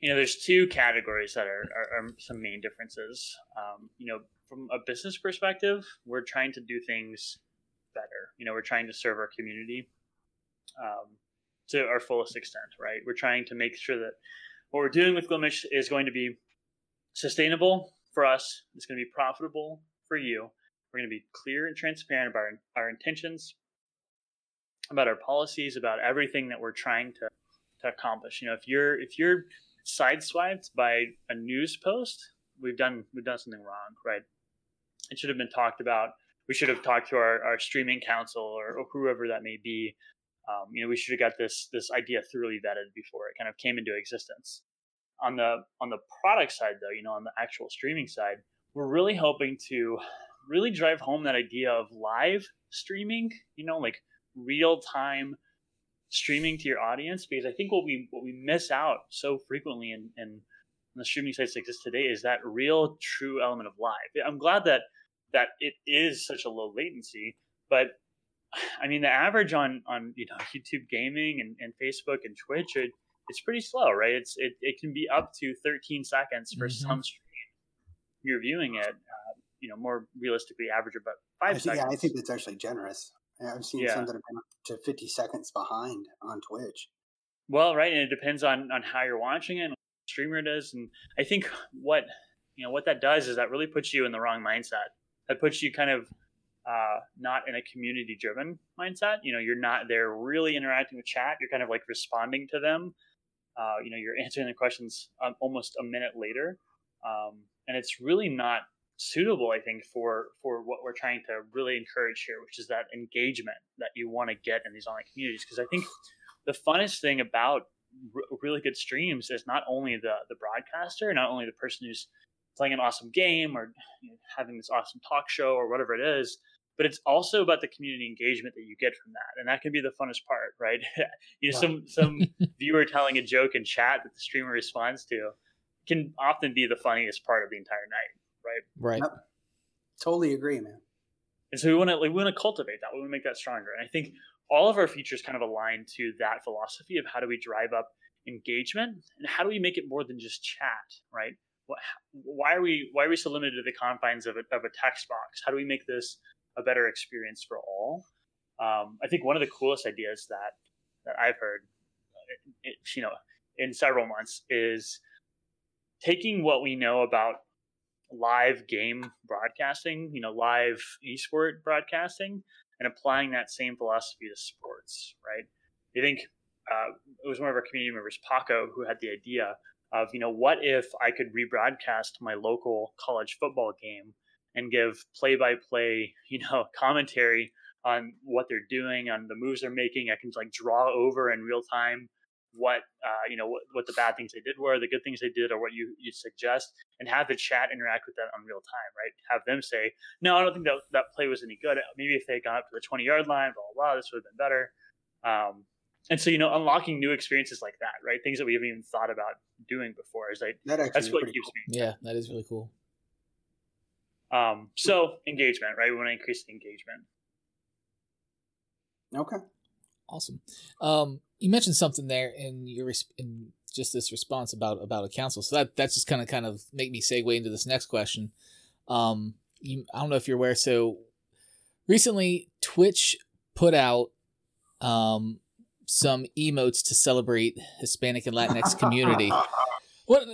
you know, there's two categories that are, are, are some main differences. Um, you know, from a business perspective, we're trying to do things better. You know, we're trying to serve our community um, to our fullest extent, right? We're trying to make sure that what we're doing with Glimesh is going to be sustainable for us. It's going to be profitable for you. We're going to be clear and transparent about our, our intentions, about our policies, about everything that we're trying to, to accomplish. You know, if you're if you're sideswiped by a news post, we've done we've done something wrong, right? It should have been talked about. We should have talked to our, our streaming council or, or whoever that may be. Um, you know, we should have got this this idea thoroughly vetted before it kind of came into existence. On the on the product side, though, you know, on the actual streaming side, we're really hoping to really drive home that idea of live streaming. You know, like real time streaming to your audience because I think what we what we miss out so frequently in, in the streaming sites that exist today is that real true element of live. I'm glad that that it is such a low latency, but <sighs> I mean the average on on you know <laughs> YouTube gaming and, and Facebook and Twitch it, it's pretty slow, right? It's it, it can be up to 13 seconds for Mhm. some stream. You're viewing it, uh, you know, more realistically average about I five think, yeah. I think that's actually generous. I've seen Yeah. some that have been up to 50 seconds behind on Twitch. Well, right, and it depends on on how you're watching it, and streamer it is, and I think what you know what that does is that really puts you in the wrong mindset. That puts you kind of uh, not in a community driven mindset. You know, you're not there really interacting with chat. You're kind of like responding to them. Uh, you know, you're answering the questions um, almost a minute later, um, and it's really not suitable. I think for for what we're trying to really encourage here, which is that engagement that you want to get in these online communities. Because I think the funnest thing about r- really good streams is not only the the broadcaster, not only the person who's playing an awesome game or you know, having this awesome talk show or whatever it is, but it's also about the community engagement that you get from that, and that can be the funnest part, right? <laughs> you know, Yeah. some some <laughs> viewer telling a joke in chat that the streamer responds to can often be the funniest part of the entire night, right? Right. Yep. Totally agree, man. And so we want to like, we want to cultivate that. We want to make that stronger. And I think all of our features kind of align to that philosophy of how do we drive up engagement and how do we make it more than just chat, right? Why are we why are we so limited to the confines of a, of a text box? How do we make this a better experience for all? Um, I think one of the coolest ideas that that I've heard it, you know, in several months is taking what we know about live game broadcasting, you know, live esport broadcasting, and applying that same philosophy to sports, right? I think uh, it was one of our community members, Paco, who had the idea of, you know, what if I could rebroadcast my local college football game and give play by play, you know, <laughs> commentary on what they're doing, on the moves they're making. I can like draw over in real time what uh, you know what, what the bad things they did were, the good things they did, or what you you suggest, and have the chat interact with that on real time, right? Have them say, "No, I don't think that that play was any good. Maybe if they had gone up to the twenty yard line, blah blah, blah this would have been better." Um, and so you know, unlocking new experiences like that, right? Things that we haven't even thought about doing before is like that that's what keeps cool. me. Yeah, that is really cool. Um, so engagement, right? We want to increase the engagement. Okay. Awesome. Um, you mentioned something there in your in just this response about about a council. So that that's just kind of kind of make me segue into this next question. Um, you, I don't know if you're aware. So recently, Twitch put out um some emotes to celebrate Hispanic and Latinx community. <laughs> what?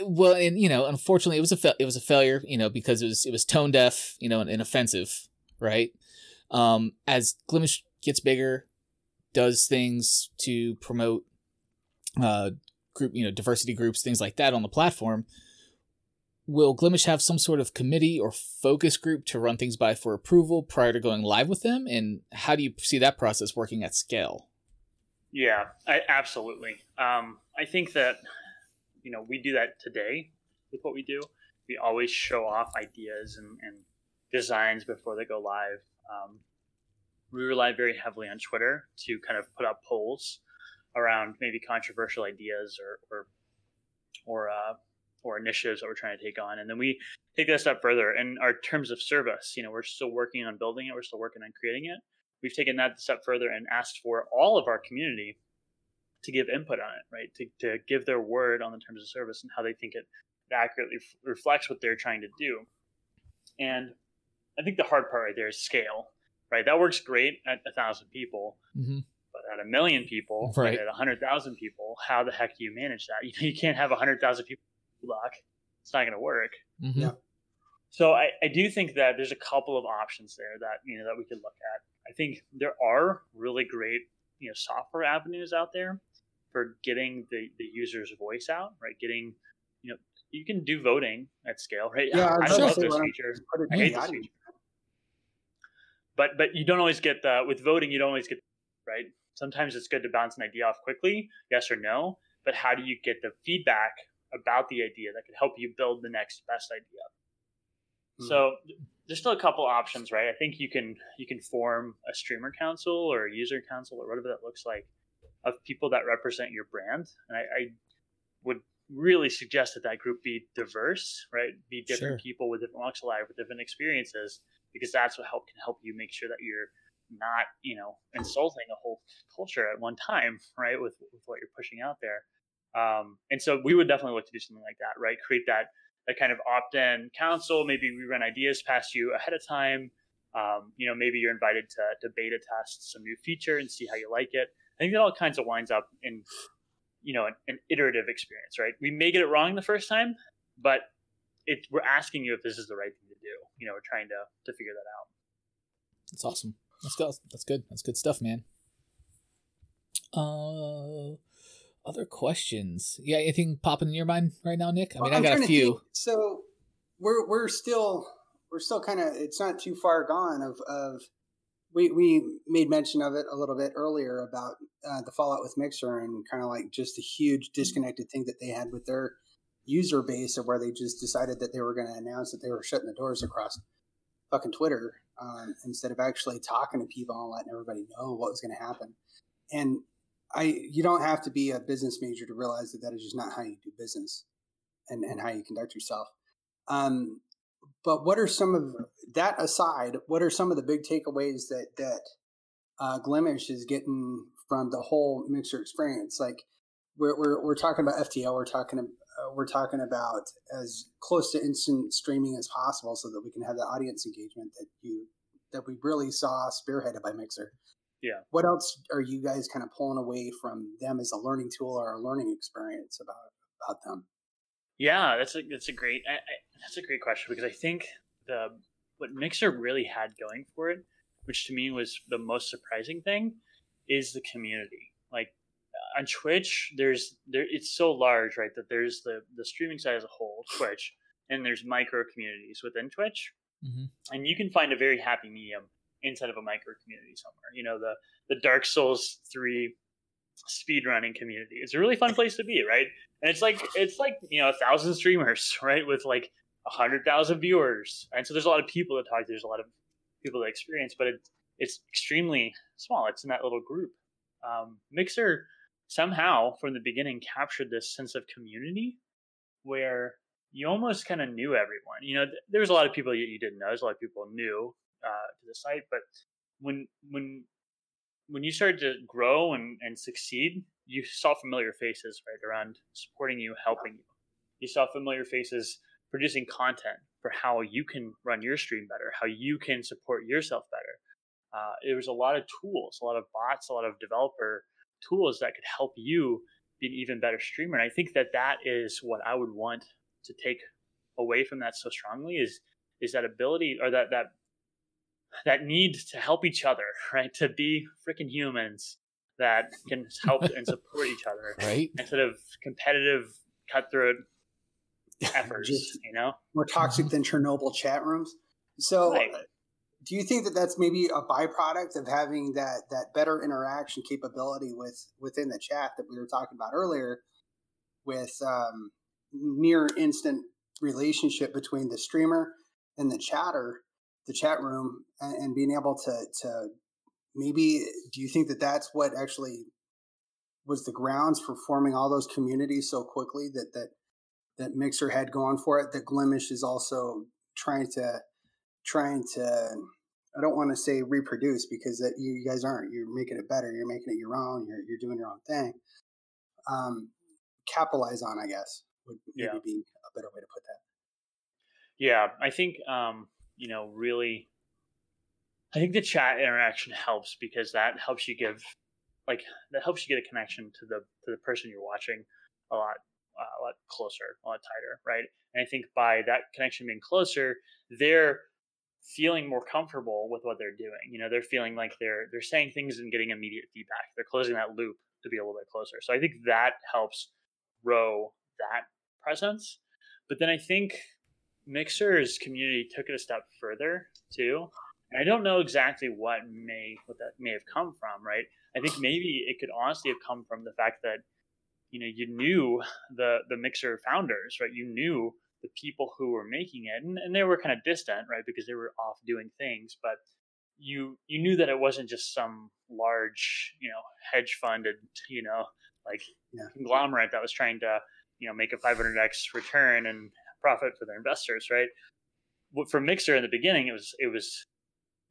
Well, and you know, unfortunately, it was a fa- it was a failure. You know, because it was it was tone deaf. You know, and, and offensive. Right. Um, as Glimesh gets bigger, does things to promote uh, group, you know, diversity groups, things like that on the platform. Will Glimesh have some sort of committee or focus group to run things by for approval prior to going live with them? And how do you see that process working at scale? Yeah, I, absolutely. Um, I think that you know we do that today with what we do. We always show off ideas and, and designs before they go live. Um, we rely very heavily on Twitter to kind of put up polls around maybe controversial ideas or or or, uh, or initiatives that we're trying to take on, and then we take that step further. In our terms of service, you know, we're still working on building it. We're still working on creating it. We've taken that step further and asked for all of our community to give input on it, right? To, to give their word on the terms of service and how they think it accurately f- reflects what they're trying to do. And I think the hard part right there is scale right? That works great at a thousand people, mm-hmm. but at a million people, right. at a hundred thousand people, how the heck do you manage that? <laughs> You know, you can't have a hundred thousand people block. It's not going to work. Mm-hmm. Yeah. So I, I do think that there's a couple of options there that you know that we could look at. I think there are really great you know software avenues out there for getting the, the user's voice out, right? Getting you know you can do voting at scale, right? Yeah, I, I love this feature. I hate this feature but but you don't always get the with voting you don't always get right sometimes it's good to bounce an idea off quickly yes or no but how do you get the feedback about the idea that could help you build the next best idea mm-hmm. so there's still a couple options right i think you can you can form a streamer council or a user council or whatever that looks like of people that represent your brand. And i, I would really suggest that that group be diverse right? Be different sure. people with different walks of life with different experiences because that's what help can help you make sure that you're not you know insulting a whole culture at one time right with, with what you're pushing out there. Um, and so we would definitely look to do something like that right? Create that that kind of opt-in council. Maybe we run ideas past you ahead of time. Um, you know maybe you're invited to, to beta test some new feature and see how you like it i think that all kinds of winds up in you know an, an iterative experience right we may get it wrong the first time but it, we're asking you if this is the right thing to do. You know, we're trying to to figure that out. That's awesome. That's good. That's good. That's good stuff, man. Uh, other questions? Yeah, anything popping in your mind right now, Nick? I mean, well, I got a few. so we're we're still we're still kind of it's not too far gone of of we we made mention of it a little bit earlier about uh, the fallout with Mixer and kind of like just a huge disconnected thing that they had with their user base of where they just decided that they were going to announce that they were shutting the doors across fucking Twitter um, instead of actually talking to people and letting everybody know what was going to happen. And I, you don't have to be a business major to realize that that is just not how you do business and, and how you conduct yourself. Um, but what are some of that aside? What are some of the big takeaways that that uh, Glimesh is getting from the whole mixer experience? Like we're, we're, we're talking about FTL, we're talking uh, we're talking about as close to instant streaming as possible so that we can have the audience engagement that you that we really saw spearheaded by Mixer. Yeah. What else are you guys kind of pulling away from them as a learning tool or a learning experience about about them? Yeah, that's a that's a great I, I, that's a great question because I think the what Mixer really had going for it, which to me was the most surprising thing, is the community. Like on Twitch, there's there it's so large, right? That there's the the streaming side as a whole, Twitch, and there's micro communities within Twitch, Mhm. and you can find a very happy medium inside of a micro community somewhere. You know, the the Dark Souls three speedrunning community. It's a really fun place to be, right? And it's like it's like you know a thousand streamers, <laughs> right, with like a hundred thousand viewers, and so there's a lot of people to talk to. There's a lot of people to experience, but it, it's extremely small. It's in that little group. Um, Mixer somehow from the beginning captured this sense of community where you almost kind of knew everyone. You know, th- there was a lot of people you, you didn't know. There's a lot of people new uh, to the site, but when when when you started to grow and, and succeed, you saw familiar faces right around supporting you, helping you. You saw familiar faces producing content for how you can run your stream better, how you can support yourself better. Uh, there was a lot of tools, a lot of bots, a lot of developer tools that could help you be an even better streamer. And I think that that is what I would want to take away from that so strongly is is that ability or that that that need to help each other, <laughs> right? To be freaking humans that can help and <laughs> support each other Right? instead of competitive cutthroat <laughs> efforts, Just you know? more toxic than Chernobyl chat rooms. So, Right. do you think that that's maybe a byproduct of having that that better interaction capability with within the chat that we were talking about earlier, with um, near instant relationship between the streamer and the chatter, the chat room, and, and being able to to maybe do you think that that's what actually was the grounds for forming all those communities so quickly that that that Mixer had going for it. That Glimesh is also trying to trying to. I don't want to say reproduce because that you, you guys aren't. You're making it better. You're making it your own. You're you're doing your own thing. Um, capitalize on, I guess, would maybe Yeah. be a better way to put that. Yeah, I think um, you know, really I think the chat interaction helps because that helps you give like that helps you get a connection to the to the person you're watching a lot uh, a lot closer, a lot tighter, right? And I think by that connection being closer, they're feeling more comfortable with what they're doing. You know, they're feeling like they're they're saying things and getting immediate feedback. They're closing that loop to be a little bit closer. So I think that helps grow that presence. But then I think Mixer's community took it a step further too. And I don't know exactly what may what that may have come from, right? I think maybe it could honestly have come from the fact that you know you knew the the Mixer founders, right? You knew the people who were making it, and, and they were kind of distant, right, because they were off doing things, but you you knew that it wasn't just some large, you know, hedge funded, you know, like Yeah. conglomerate that was trying to, you know, make a 500x return and profit for their investors, right? For Mixer in the beginning, it was it was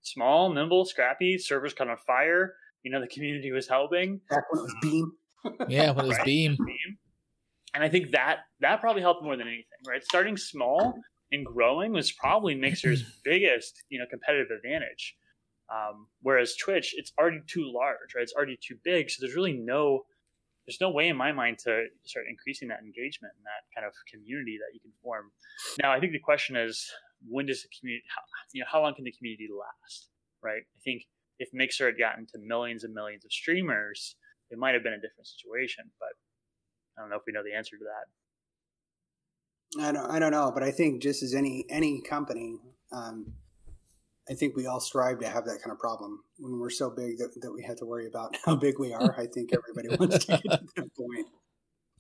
small, nimble, scrappy. Servers caught on fire. You know, the community was helping. Back when it was Beam. <laughs> Yeah, when it was Right. Beam. Beam. And I think that that probably helped more than anything, right? Starting small and growing was probably Mixer's <clears throat> biggest, you know, competitive advantage. Um, whereas Twitch, it's already too large, right? It's already too big, so there's really no there's no way in my mind to start increasing that engagement and that kind of community that you can form. Now, I think the question is, when does the community, how, you know, how long can the community last, right? I think if Mixer had gotten to millions and millions of streamers, it might have been a different situation, but I don't know if we know the answer to that. I don't, I don't know, but I think just as any any company, um, I think we all strive to have that kind of problem when we're so big that, that we have to worry about <laughs> how big we are. I think everybody <laughs> wants to get to that point.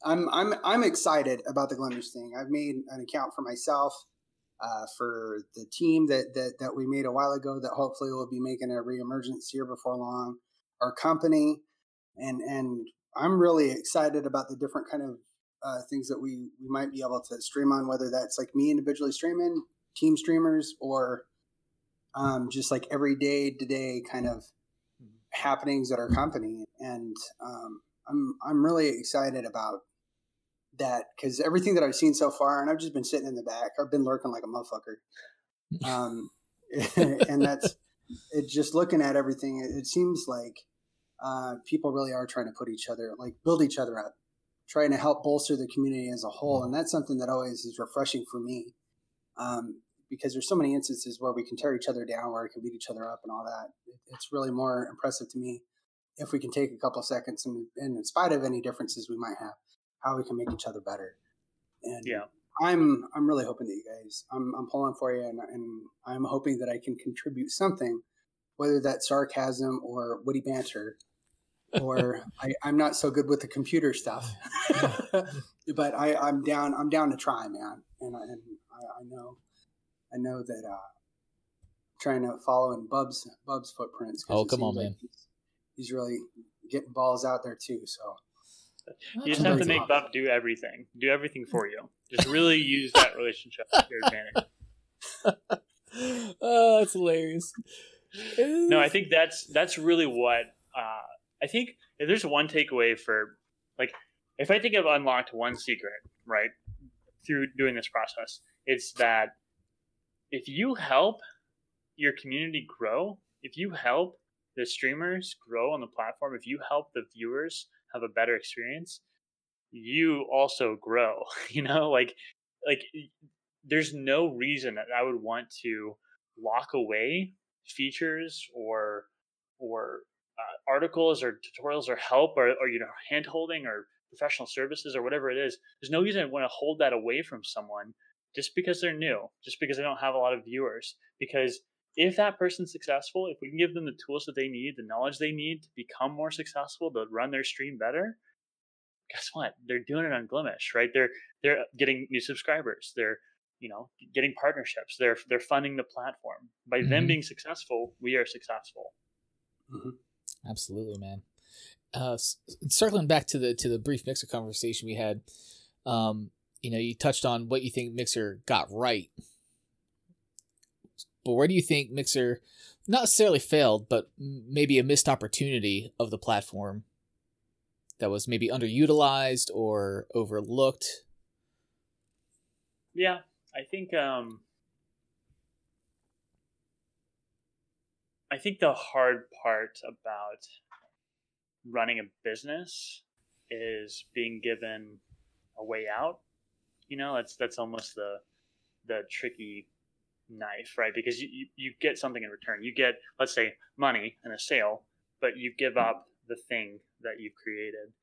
I'm I'm I'm excited about the Glimesh thing. I've made an account for myself, uh, for the team that, that that we made a while ago. That hopefully will be making a reemergence here before long. Our company, and and I'm really excited about the different kind of uh, things that we we might be able to stream on, whether that's like me individually streaming, team streamers, or um, just like everyday to day kind of happenings at our company. And um, I'm I'm really excited about that because everything that I've seen so far, and I've just been sitting in the back, I've been lurking like a motherfucker. Um, <laughs> and that's it just looking at everything, it, it seems like uh, people really are trying to put each other, like build each other up, trying to help bolster the community as a whole, and that's something that always is refreshing for me. Um, because there's so many instances where we can tear each other down, where we can beat each other up, and all that. It's really more impressive to me if we can take a couple of seconds and, and, in spite of any differences we might have, how we can make each other better. And yeah, I'm I'm really hoping that you guys, I'm I'm pulling for you, and, and I'm hoping that I can contribute something, whether that's sarcasm or witty banter. or <laughs> I, I'm not so good with the computer stuff, <laughs> <laughs> but I, I'm down. I'm down to try, man, and, I, and I, I know I know that uh, trying to follow in Bub's Bub's footprints. Oh, come on, like man! He's, he's, really getting balls out there too. So you just have to make Bub do everything, do everything for you. Just really use that relationship to your advantage. <laughs> oh, that's hilarious. no, I think that's that's really what uh, I think. If there's one takeaway for like, if I think I've unlocked one secret, right, through doing this process, it's that if you help your community grow, if you help the streamers grow on the platform, if you help the viewers have a better experience, you also grow. <laughs> You know, like like there's no reason that I would want to lock away features or or uh, articles or tutorials or help or, or you know hand holding or professional services or whatever it is. There's no reason I want to hold that away from someone just because they're new, just because they don't have a lot of viewers. Because if that person's successful, if we can give them the tools that they need, the knowledge they need to become more successful, to run their stream better, guess what? They're doing it on Glimesh, right? They're they're getting new subscribers. They're you know getting partnerships. They're they're funding the platform. By mm-hmm. them being successful, we are successful. Mm-hmm. Absolutely, man. Uh, circling back to the to the brief mixer conversation we had, um, you know, you touched on what you think Mixer got right. But where do you think Mixer not necessarily failed, but maybe a missed opportunity of the platform that was maybe underutilized or overlooked? Yeah, I think um I think the hard part about running a business is being given a way out you know, that's that's almost the the tricky knife, right? Because you, you, you get something in return. You get, let's say, money and a sale, but you give up the thing that you've created.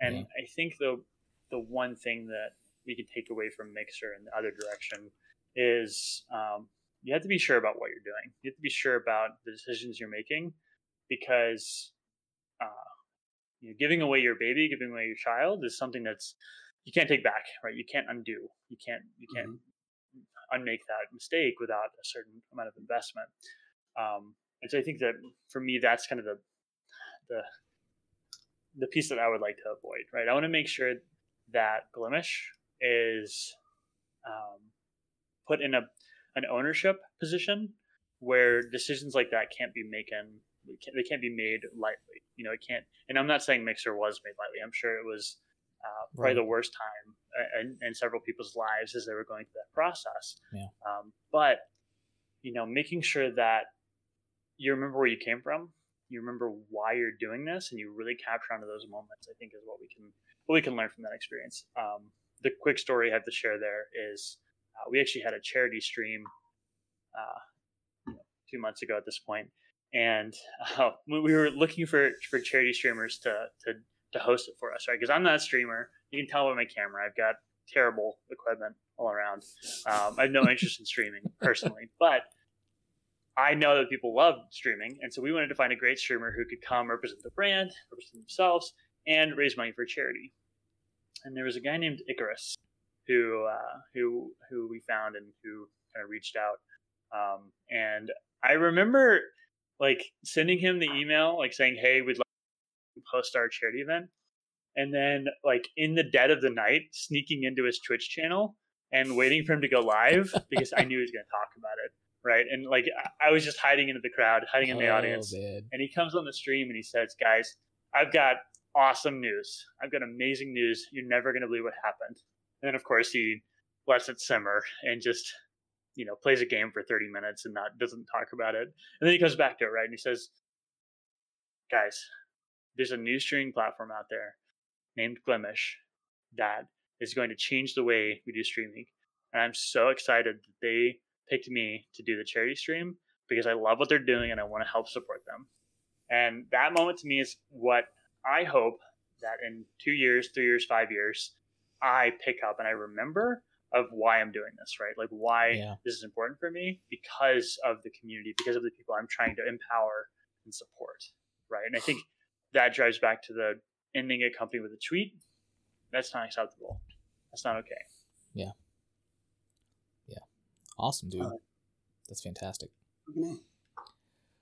And yeah. I think the the one thing that we can take away from Mixer in the other direction is um, you have to be sure about what you're doing. You have to be sure about the decisions you're making because uh, you know, giving away your baby, giving away your child is something that's you can't take back, right? You can't undo. You can't you can't mm-hmm. unmake that mistake without a certain amount of investment. Um, and so I think that for me, that's kind of the the the piece that I would like to avoid, right? I want to make sure that Glimesh is um, put in a an ownership position where decisions like that can't be making they can't be made lightly. You know, it can't. And I'm not saying Mixer was made lightly. I'm sure it was uh, probably right. the worst time uh, in, in, several people's lives as they were going through that process. Yeah. Um, but you know, making sure that you remember where you came from, you remember why you're doing this, and you really capture onto those moments. I think is what we can what we can learn from that experience. Um, the quick story I have to share there is uh, we actually had a charity stream uh, two months ago at this point, and <laughs> uh, we were looking for for charity streamers to to to host it for us, right? Because I'm not a streamer. You can tell by my camera. I've got terrible equipment all around. Um, I have no interest in streaming personally, <laughs> but I know that people love streaming, and so we wanted to find a great streamer who could come represent the brand, represent themselves, and raise money for charity. And there was a guy named Icarus who uh, who who we found and who kind of reached out. Um, and I remember like sending him the email, like saying, "Hey, we'd host our charity event. And then, like in the dead of the night, sneaking into his Twitch channel and waiting for him to go live <laughs> because I knew he was going to talk about it. Right. And like I was just hiding into the crowd, hiding in the oh, audience. Man. And he comes on the stream and he says, Guys, I've got awesome news. I've got amazing news. You're never going to believe what happened. And then, of course, he lets it simmer and just you know, plays a game for 30 minutes and not doesn't talk about it. And then he comes back to it, right? And he says, guys, there's a new streaming platform out there named Glimesh that is going to change the way we do streaming. And I'm so excited that they picked me to do the charity stream because I love what they're doing and I want to help support them. And that moment to me is what I hope that in two years, three years, five years, I pick up and I remember of why I'm doing this, right? Like why Yeah. this is important for me because of the community, because of the people I'm trying to empower and support, right? And I think that drives back to the ending a company with a tweet. That's not acceptable. That's not okay. Yeah. Yeah. Awesome, dude. Alright. That's fantastic. Okay.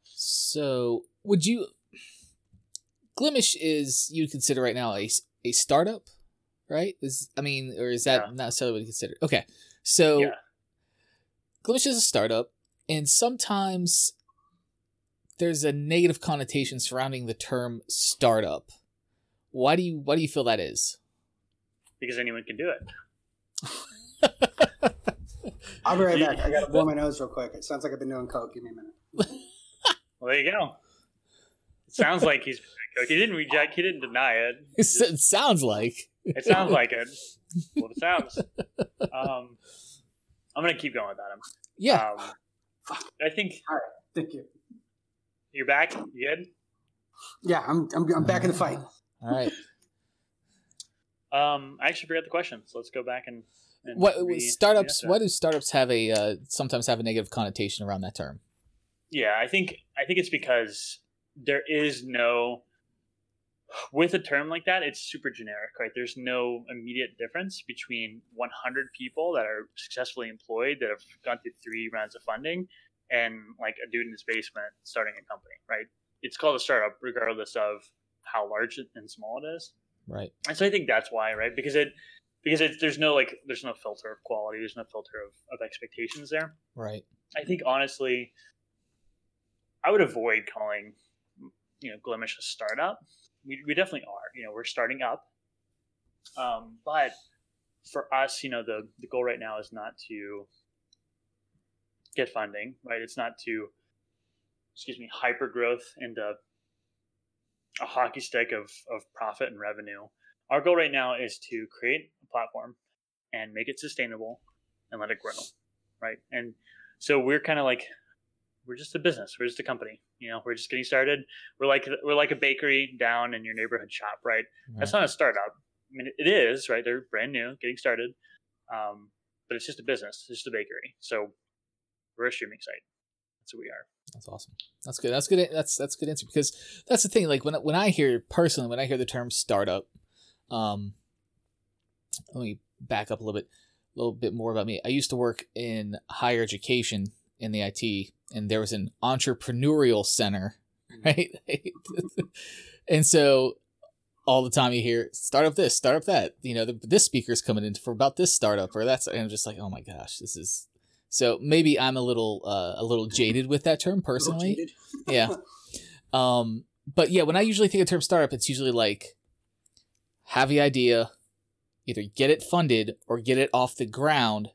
So, would you? Glimesh is you'd consider right now a, a startup, right? Is I mean, or is that Yeah. not necessarily what you consider? Okay, so Yeah. Glimesh is a startup, and sometimes there's a negative connotation surrounding the term startup. Why do you Why do you feel that is? Because anyone can do it. <laughs> I'll be right back. I got to blow my nose real quick. It sounds like I've been doing coke. Give me a minute. <laughs> Well, there you go. It sounds like he's. coke. He didn't reject. He didn't deny it. <laughs> It s- sounds like. It sounds like it. Well, it sounds. Um, I'm gonna keep going without him. Yeah. Um, I think Thank you. You're back. You good? Yeah, I'm, I'm, I'm back in the fight. All right. <laughs> Um, I actually forgot the question, so let's go back and. and What re- startups? Why do startups have a uh, sometimes have a negative connotation around that term? Yeah, I think I think it's because there is no with a term like that, it's super generic, right? There's no immediate difference between 100 people that are successfully employed that have gone through three rounds of funding and like a dude in his basement starting a company, right? It's called a startup regardless of how large and small it is. Right. And so I think that's why, right? Because it because it, there's no like there's no filter of quality, there's no filter of, of expectations there. Right. I think honestly, I would avoid calling you know Glimesh a startup. We, we definitely are. You know, we're starting up. Um, but for us, you know, the the goal right now is not to get funding, right? It's not to excuse me, hyper growth into a hockey stick of, of profit and revenue. Our goal right now is to create a platform and make it sustainable and let it grow, right? And so we're kind of like we're just a business. We're just a company you know? We're just getting started. We're like we're like a bakery down in your neighborhood shop right. That's not a startup. I mean it is right? They're brand new getting started. Um, but it's just a business. It's just a bakery. So we're a streaming site that's what we are That's awesome. That's good. That's good. That's that's a good answer because that's the thing. Like when when I hear personally, when I hear the term startup, um, let me back up a little bit, a little bit more about me. I used to work in higher education in the IT, and there was an entrepreneurial center, <laughs> right? and so all the time you hear start up this, start up that. You know, the, this speaker's coming in for about this startup or that's, and I'm just like, oh my gosh, this is. So maybe I'm a little uh, a little jaded with that term <laughs> personally. <laughs> Yeah. Um, but yeah, when I usually think of term startup, it's usually like have the idea, either get it funded or get it off the ground,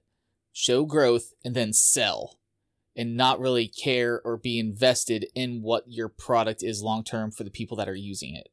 show growth, and then sell, and not really care or be invested in what your product is long term for the people that are using it.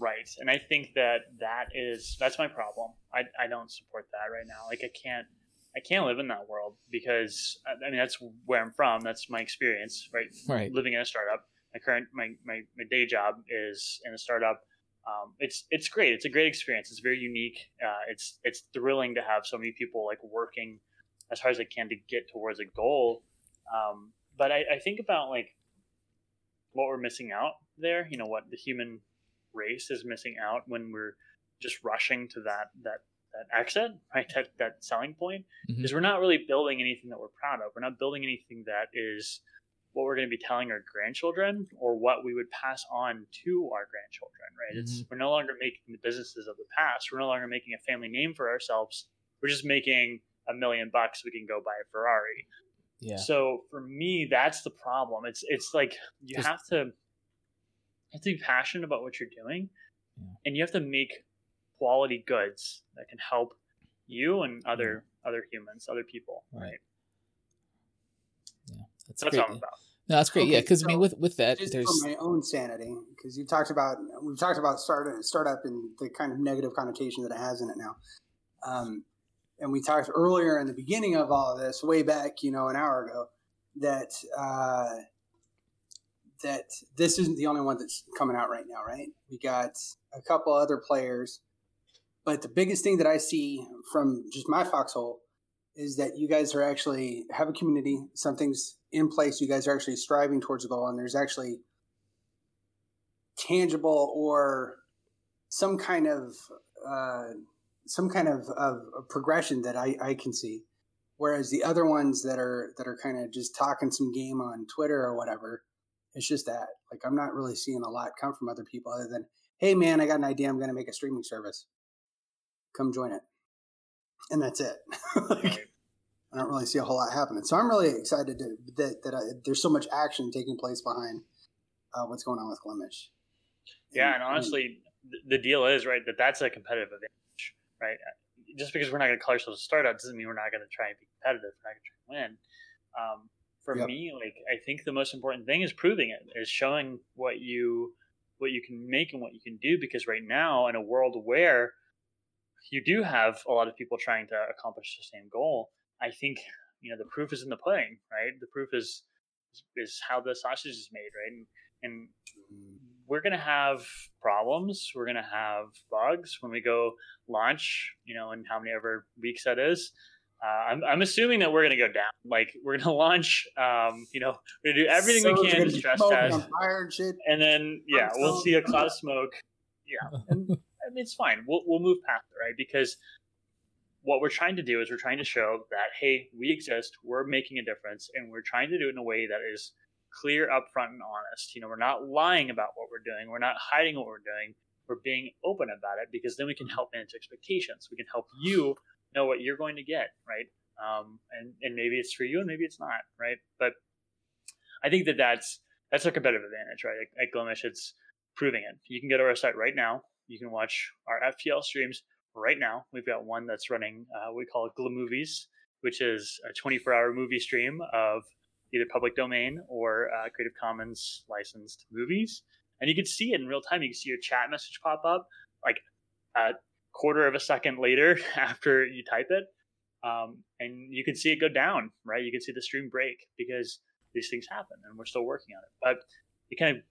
right and i think that that is that's my problem i, I don't support that right now like i can't i can't live in that world because i mean that's where i'm from that's my experience right Right. living in a startup. My current my, my, my day job is in a startup. Um, it's it's great. It's a great experience. It's very unique. Uh, it's it's thrilling to have so many people like working as hard as they can to get towards a goal. Um, but I, I think about like what we're missing out there. You know what the human race is missing out when we're just rushing to that that that exit right that that selling point Mhm. because we're not really building anything that we're proud of. We're not building anything that is what we're going to be telling our grandchildren or what we would pass on to our grandchildren, right? It's we're no longer making the businesses of the past. We're no longer making a family name for ourselves. We're just making a million bucks we can go buy a Ferrari. Yeah. So for me, that's the problem. It's it's like you Just- have to you have to be passionate about what you're doing, Yeah. and you have to make quality goods that can help you and other other humans, other people. Right. Right. Yeah, that's, that's great. what I'm about. No, that's great. yeah, Okay, because I mean, with with that, just there's for my own sanity, because you talked about we've talked about startup startup and the kind of negative connotation that it has in it now. Um, and we talked earlier in the beginning of all of this, way back, you know, an hour ago, that uh, that this isn't the only one that's coming out right now, right? We got a couple other players, but the biggest thing that I see from just my foxhole is that you guys are actually have a community, something's in place, you guys are actually striving towards a goal, and there's actually tangible or some kind of uh, some kind of, of, progression that I, I can see. Whereas the other ones that are that are kind of just talking some game on Twitter or whatever, it's just that. Like I'm not really seeing a lot come from other people other than, hey man, I got an idea, I'm gonna make a streaming service. Come join it. And that's it. <laughs> like, I don't really see a whole lot happening. So I'm really excited to, that that I, there's so much action taking place behind uh, what's going on with Glimesh. Yeah, and honestly, th- the deal is right that that's a competitive advantage, right? Just because we're not going to call ourselves a startup doesn't mean we're not going to try and be competitive. We're not going to try and win. Um, for Yep. me, like I think the most important thing is proving it, is showing what you what you can make and what you can do. Because right now, in a world where you do have a lot of people trying to accomplish the same goal, I think you know the proof is in the pudding, right? The proof is is how the sausage is made, right? And, and we're going to have problems. We're going to have bugs when we go launch, you know, in how many ever weeks that is. Uh, I'm, I'm assuming that we're going to go down. Like <laughs> we're going to launch, um, you know, we're going to do everything So we can gonna stress test. and shit. And then, yeah, we'll see a cloud of smoke. Yeah. And, it's fine. We'll, we'll move past it, right? Because what we're trying to do is we're trying to show that, hey, we exist, we're making a difference, and we're trying to do it in a way that is clear, upfront, and honest. You know, we're not lying about what we're doing, we're not hiding what we're doing, we're being open about it because then we can help manage expectations. We can help you know what you're going to get, right? Um, and, and maybe it's for you and maybe it's not, right? But I think that that's that's our competitive advantage, right? At, at Glimesh, it's proving it. You can go to our site right now. You can watch our FTL streams right now. We've got one that's running. Uh, we call it Glim Movies, which is a 24-hour movie stream of either public domain or uh, Creative Commons licensed movies, and you can see it in real time. You can see your chat message pop up like a quarter of a second later <laughs> after you type it, um, and you can see it go down. Right, you can see the stream break because these things happen, and we're still working on it. But it kind of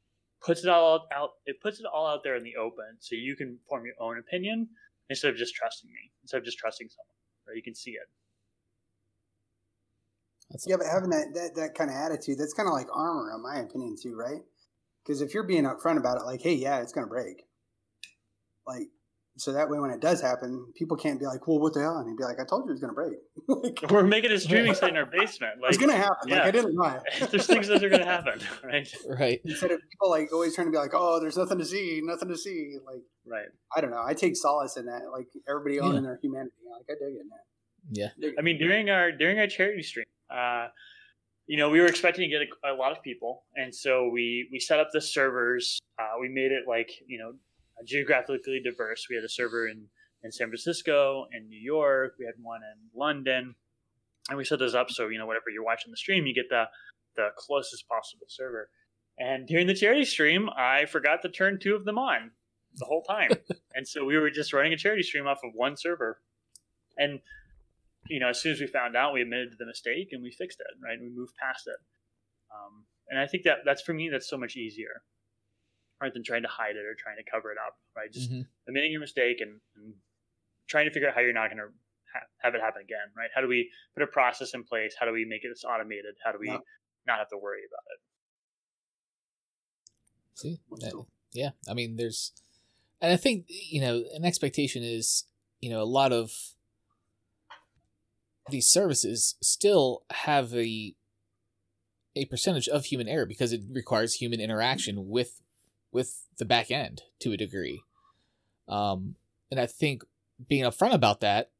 puts it all out. It puts it all out there in the open, so you can form your own opinion instead of just trusting me, instead of just trusting someone. Right, you can see it. That's Yeah, but having that, that, that kind of attitude, that's kind of like armor, in my opinion, too, right? Because if you're being upfront about it, like, hey, yeah, it's going to break. Like, so that way when it does happen, people can't be like, well, what the hell? And he'd be like, I told you it was going to break. <laughs> like, We're making a streaming site in our basement. it's going to happen. Like, yeah. I didn't lie. <laughs> there's things that are going to happen, <laughs> right? right. Instead of people like always trying to be like, oh, there's nothing to see, nothing to see. Like, Right. I don't know. I take solace in that. Like, everybody Yeah. owning their humanity. Like, I dig it, man. Yeah. I mean, during our during our charity stream, uh, you know, we were expecting to get a, a lot of people, and so we we set up the servers. Uh, we made it like you know geographically diverse. We had a server in in San Francisco, in New York. We had one in London, and we set those up so you know whatever you're watching the stream, you get the the closest possible server. And during the charity stream, I forgot to turn two of them on the whole time, <laughs> and so we were just running a charity stream off of one server, and you know, as soon as we found out, we admitted to the mistake and we fixed it, right? We moved past it. Um, and I think that that's for me, that's so much easier, right, than trying to hide it or trying to cover it up, right? Just Mhm. admitting your mistake and, and trying to figure out how you're not going to ha- have it happen again, right? How do we put a process in place? How do we make it automated? How do we Yeah. not have to worry about it? See, that- yeah. I mean, there's, and I think you know, an expectation is you know a lot of these services still have a a percentage of human error because it requires human interaction with with the back end to a degree. Um, and I think being upfront about that,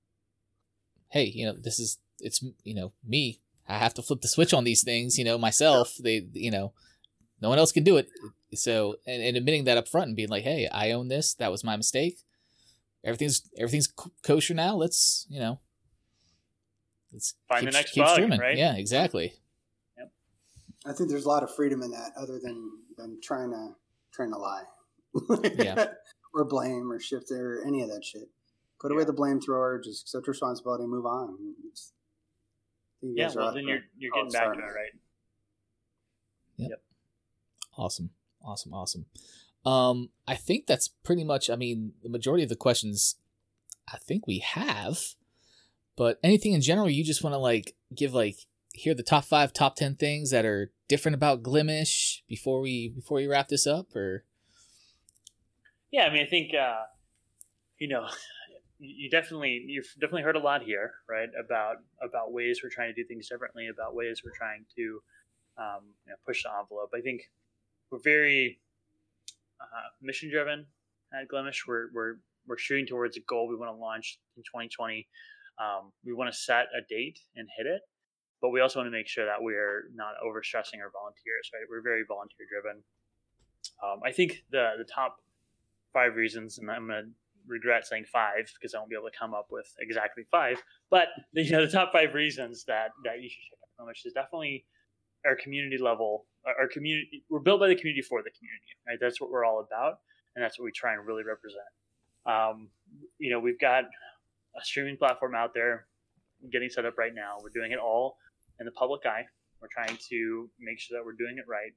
hey, you know, this is it's you know me. I have to flip the switch on these things, you know, myself. They, you know, no one else can do it. So, and, and admitting that up front and being like, hey, I own this. That was my mistake. Everything's everything's kosher now. Let's, you know, let's Find keep, the next keep bug, streaming. right? Yeah, exactly. Yep. I think there's a lot of freedom in that, other than than trying to trying to lie, Yeah. <laughs> or blame or shift or any of that shit. Put away the blame thrower. Just accept responsibility and move on. It's- you Yeah, guys well, out then there. you're you're getting back to sorry. it, right? Yep. Awesome. Awesome. Awesome. Um, I think that's pretty much, I mean, the majority of the questions I think we have, but anything in general, you just want to like give like, here are the top five, top 10 things that are different about Glimesh before we, before we wrap this up or? Yeah, I mean, I think uh, you know, <laughs> you definitely you've definitely heard a lot here, right? About about ways we're trying to do things differently, about ways we're trying to um, you know, push the envelope. I think we're very uh, mission driven at Glimesh. We're we're we're shooting towards a goal we want to launch in 2020. Um, we want to set a date and hit it, but we also want to make sure that we're not overstressing our volunteers. Right? We're very volunteer driven. Um, I think the the top five reasons, and I'm going to regret saying five because I won't be able to come up with exactly five. But <laughs> you know, the top five reasons that that you should check out Glimesh is definitely our community level. Our our community, we're built by the community for the community, right? That's what we're all about, and that's what we try and really represent. Um, you know, we've got a streaming platform out there getting set up right now. We're doing it all in the public eye. We're trying to make sure that we're doing it right.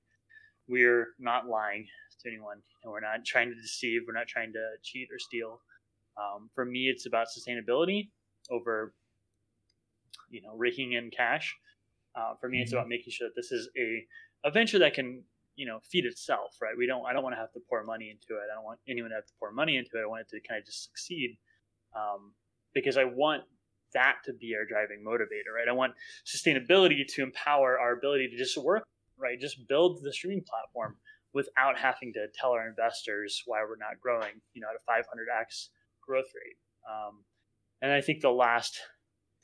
We're not lying to anyone, and we're not trying to deceive. We're not trying to cheat or steal. Um, for me, it's about sustainability over, you know, raking in cash. Uh, for me, it's Mhm. about making sure that this is a a venture that can, you know, feed itself. Right? We don't. I don't want to have to pour money into it. I don't want anyone to have to pour money into it. I want it to kind of just succeed, um, because I want that to be our driving motivator. Right? I want sustainability to empower our ability to just work. Right? Just build the streaming platform without having to tell our investors why we're not growing, you know, at a 500x growth rate. Um, and I think the last,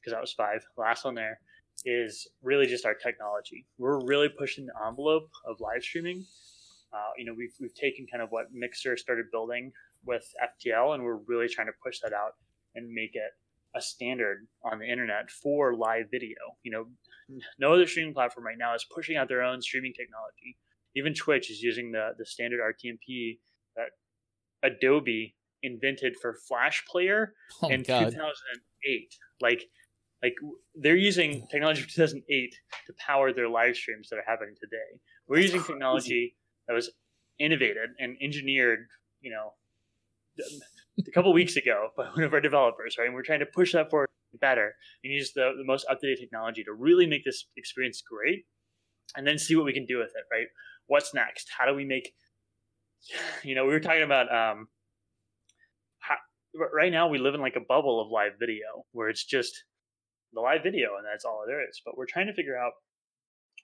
because that was five, last one there is really just our technology. We're really pushing the envelope of live streaming. Uh, you know, we've, we've taken kind of what Mixer started building with FTL, and we're really trying to push that out and make it a standard on the internet for live video. You know, no other streaming platform right now is pushing out their own streaming technology even Twitch is using the the standard RTMP that Adobe invented for Flash Player Oh in God. 2008. Like, like they're using technology from 2008 to power their live streams that are happening today. We're using technology that was innovated and engineered, you know, a couple weeks ago <laughs> by one of our developers, right? And we're trying to push that forward better and use the, the most up to date technology to really make this experience great and then see what we can do with it, right? What's next? How do we make, <sighs> you know, we were talking about, um, how, right now we live in like a bubble of live video where it's just the live video and that's all there is. But we're trying to figure out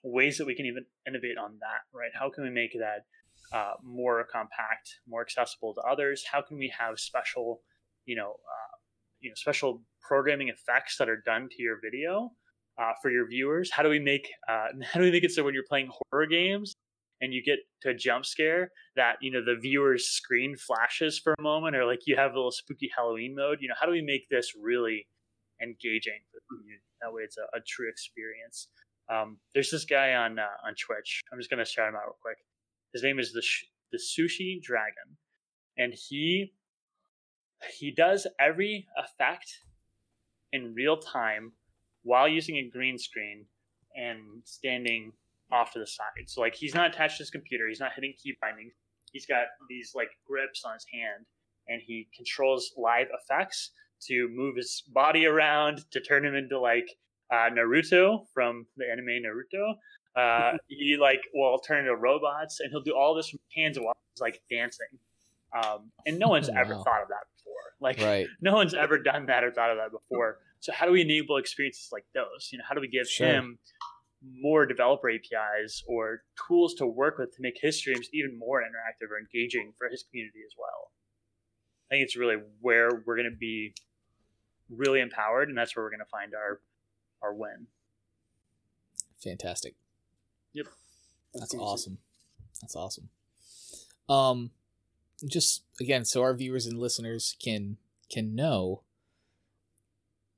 ways that we can even innovate on that, right? How can we make that uh, more compact, more accessible to others? How can we have special, you know, uh, you know, special programming effects that are done to your video uh, for your viewers? How do we make uh, <laughs> how do we make it so when you're playing horror games and you get to a jump scare that you know the viewer's screen flashes for a moment, or like you have a little spooky Halloween mode? You know, how do we make this really engaging for the community? That way, it's a, a true experience. Um, there's this guy on uh, on Twitch. I'm just gonna shout him out real quick. His name is the Sh- the Sushi Dragon, and he he does every effect in real time while using a green screen and standing off to the side. So like he's not attached to his computer. He's not hitting key bindings. He's got these like grips on his hand, and he controls live effects to move his body around to turn him into like uh, Naruto from the anime Naruto. Uh, he like will turn into robots, and he'll do all this from hands while he's like dancing. Um, and no one's ever Wow. thought of that before. Like Right. no one's ever done that or thought of that before. So how do we enable experiences like those? You know, how do we give Sure. him more developer APIs or tools to work with to make his streams even more interactive or engaging for his community as well? I think it's really where we're going to be really empowered, and that's where we're going to find our our win. Fantastic. That's fantastic. awesome. That's awesome. Um, just again, so our viewers and listeners can can know.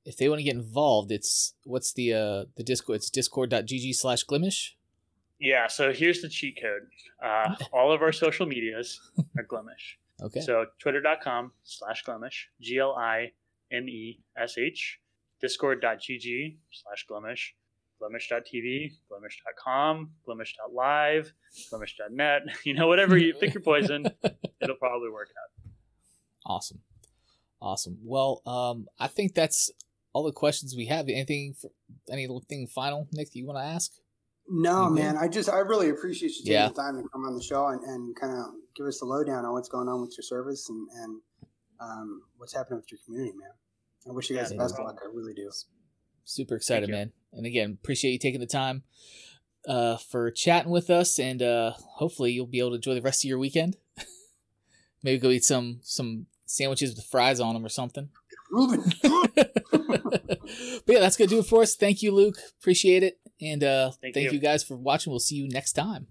if they want to get involved, it's what's the uh the Discord? It's discord.gg slash glimesh. Yeah, so here's the cheat code. Uh, <laughs> all of our social medias are Glimesh. Okay. So twitter.com slash Glimesh, G L I M E S H, discord.gg slash Glimesh, glimesh.tv, glimesh.com, glimesh.live, glimesh.net. <laughs> You know, whatever you pick your poison, <laughs> it'll probably work out. Awesome. Awesome. Well, um, I think that's all the questions we have. Anything, for, anything final, Nick, that you want to ask? No, You good? man. I just I really appreciate you taking Yeah. the time to come on the show and, and kind of give us the lowdown on what's going on with your service and and um, what's happening with your community, man. I wish you guys Yeah, the best of luck. I really do. Super excited, man. And again, appreciate you taking the time uh, for chatting with us, and uh, hopefully you'll be able to enjoy the rest of your weekend. <laughs> Maybe go eat some some sandwiches with fries on them or something. <laughs> But yeah, that's gonna do it for us. Thank you, Luke. Appreciate it, and uh, Thank thank you. you guys for watching. We'll see you next time.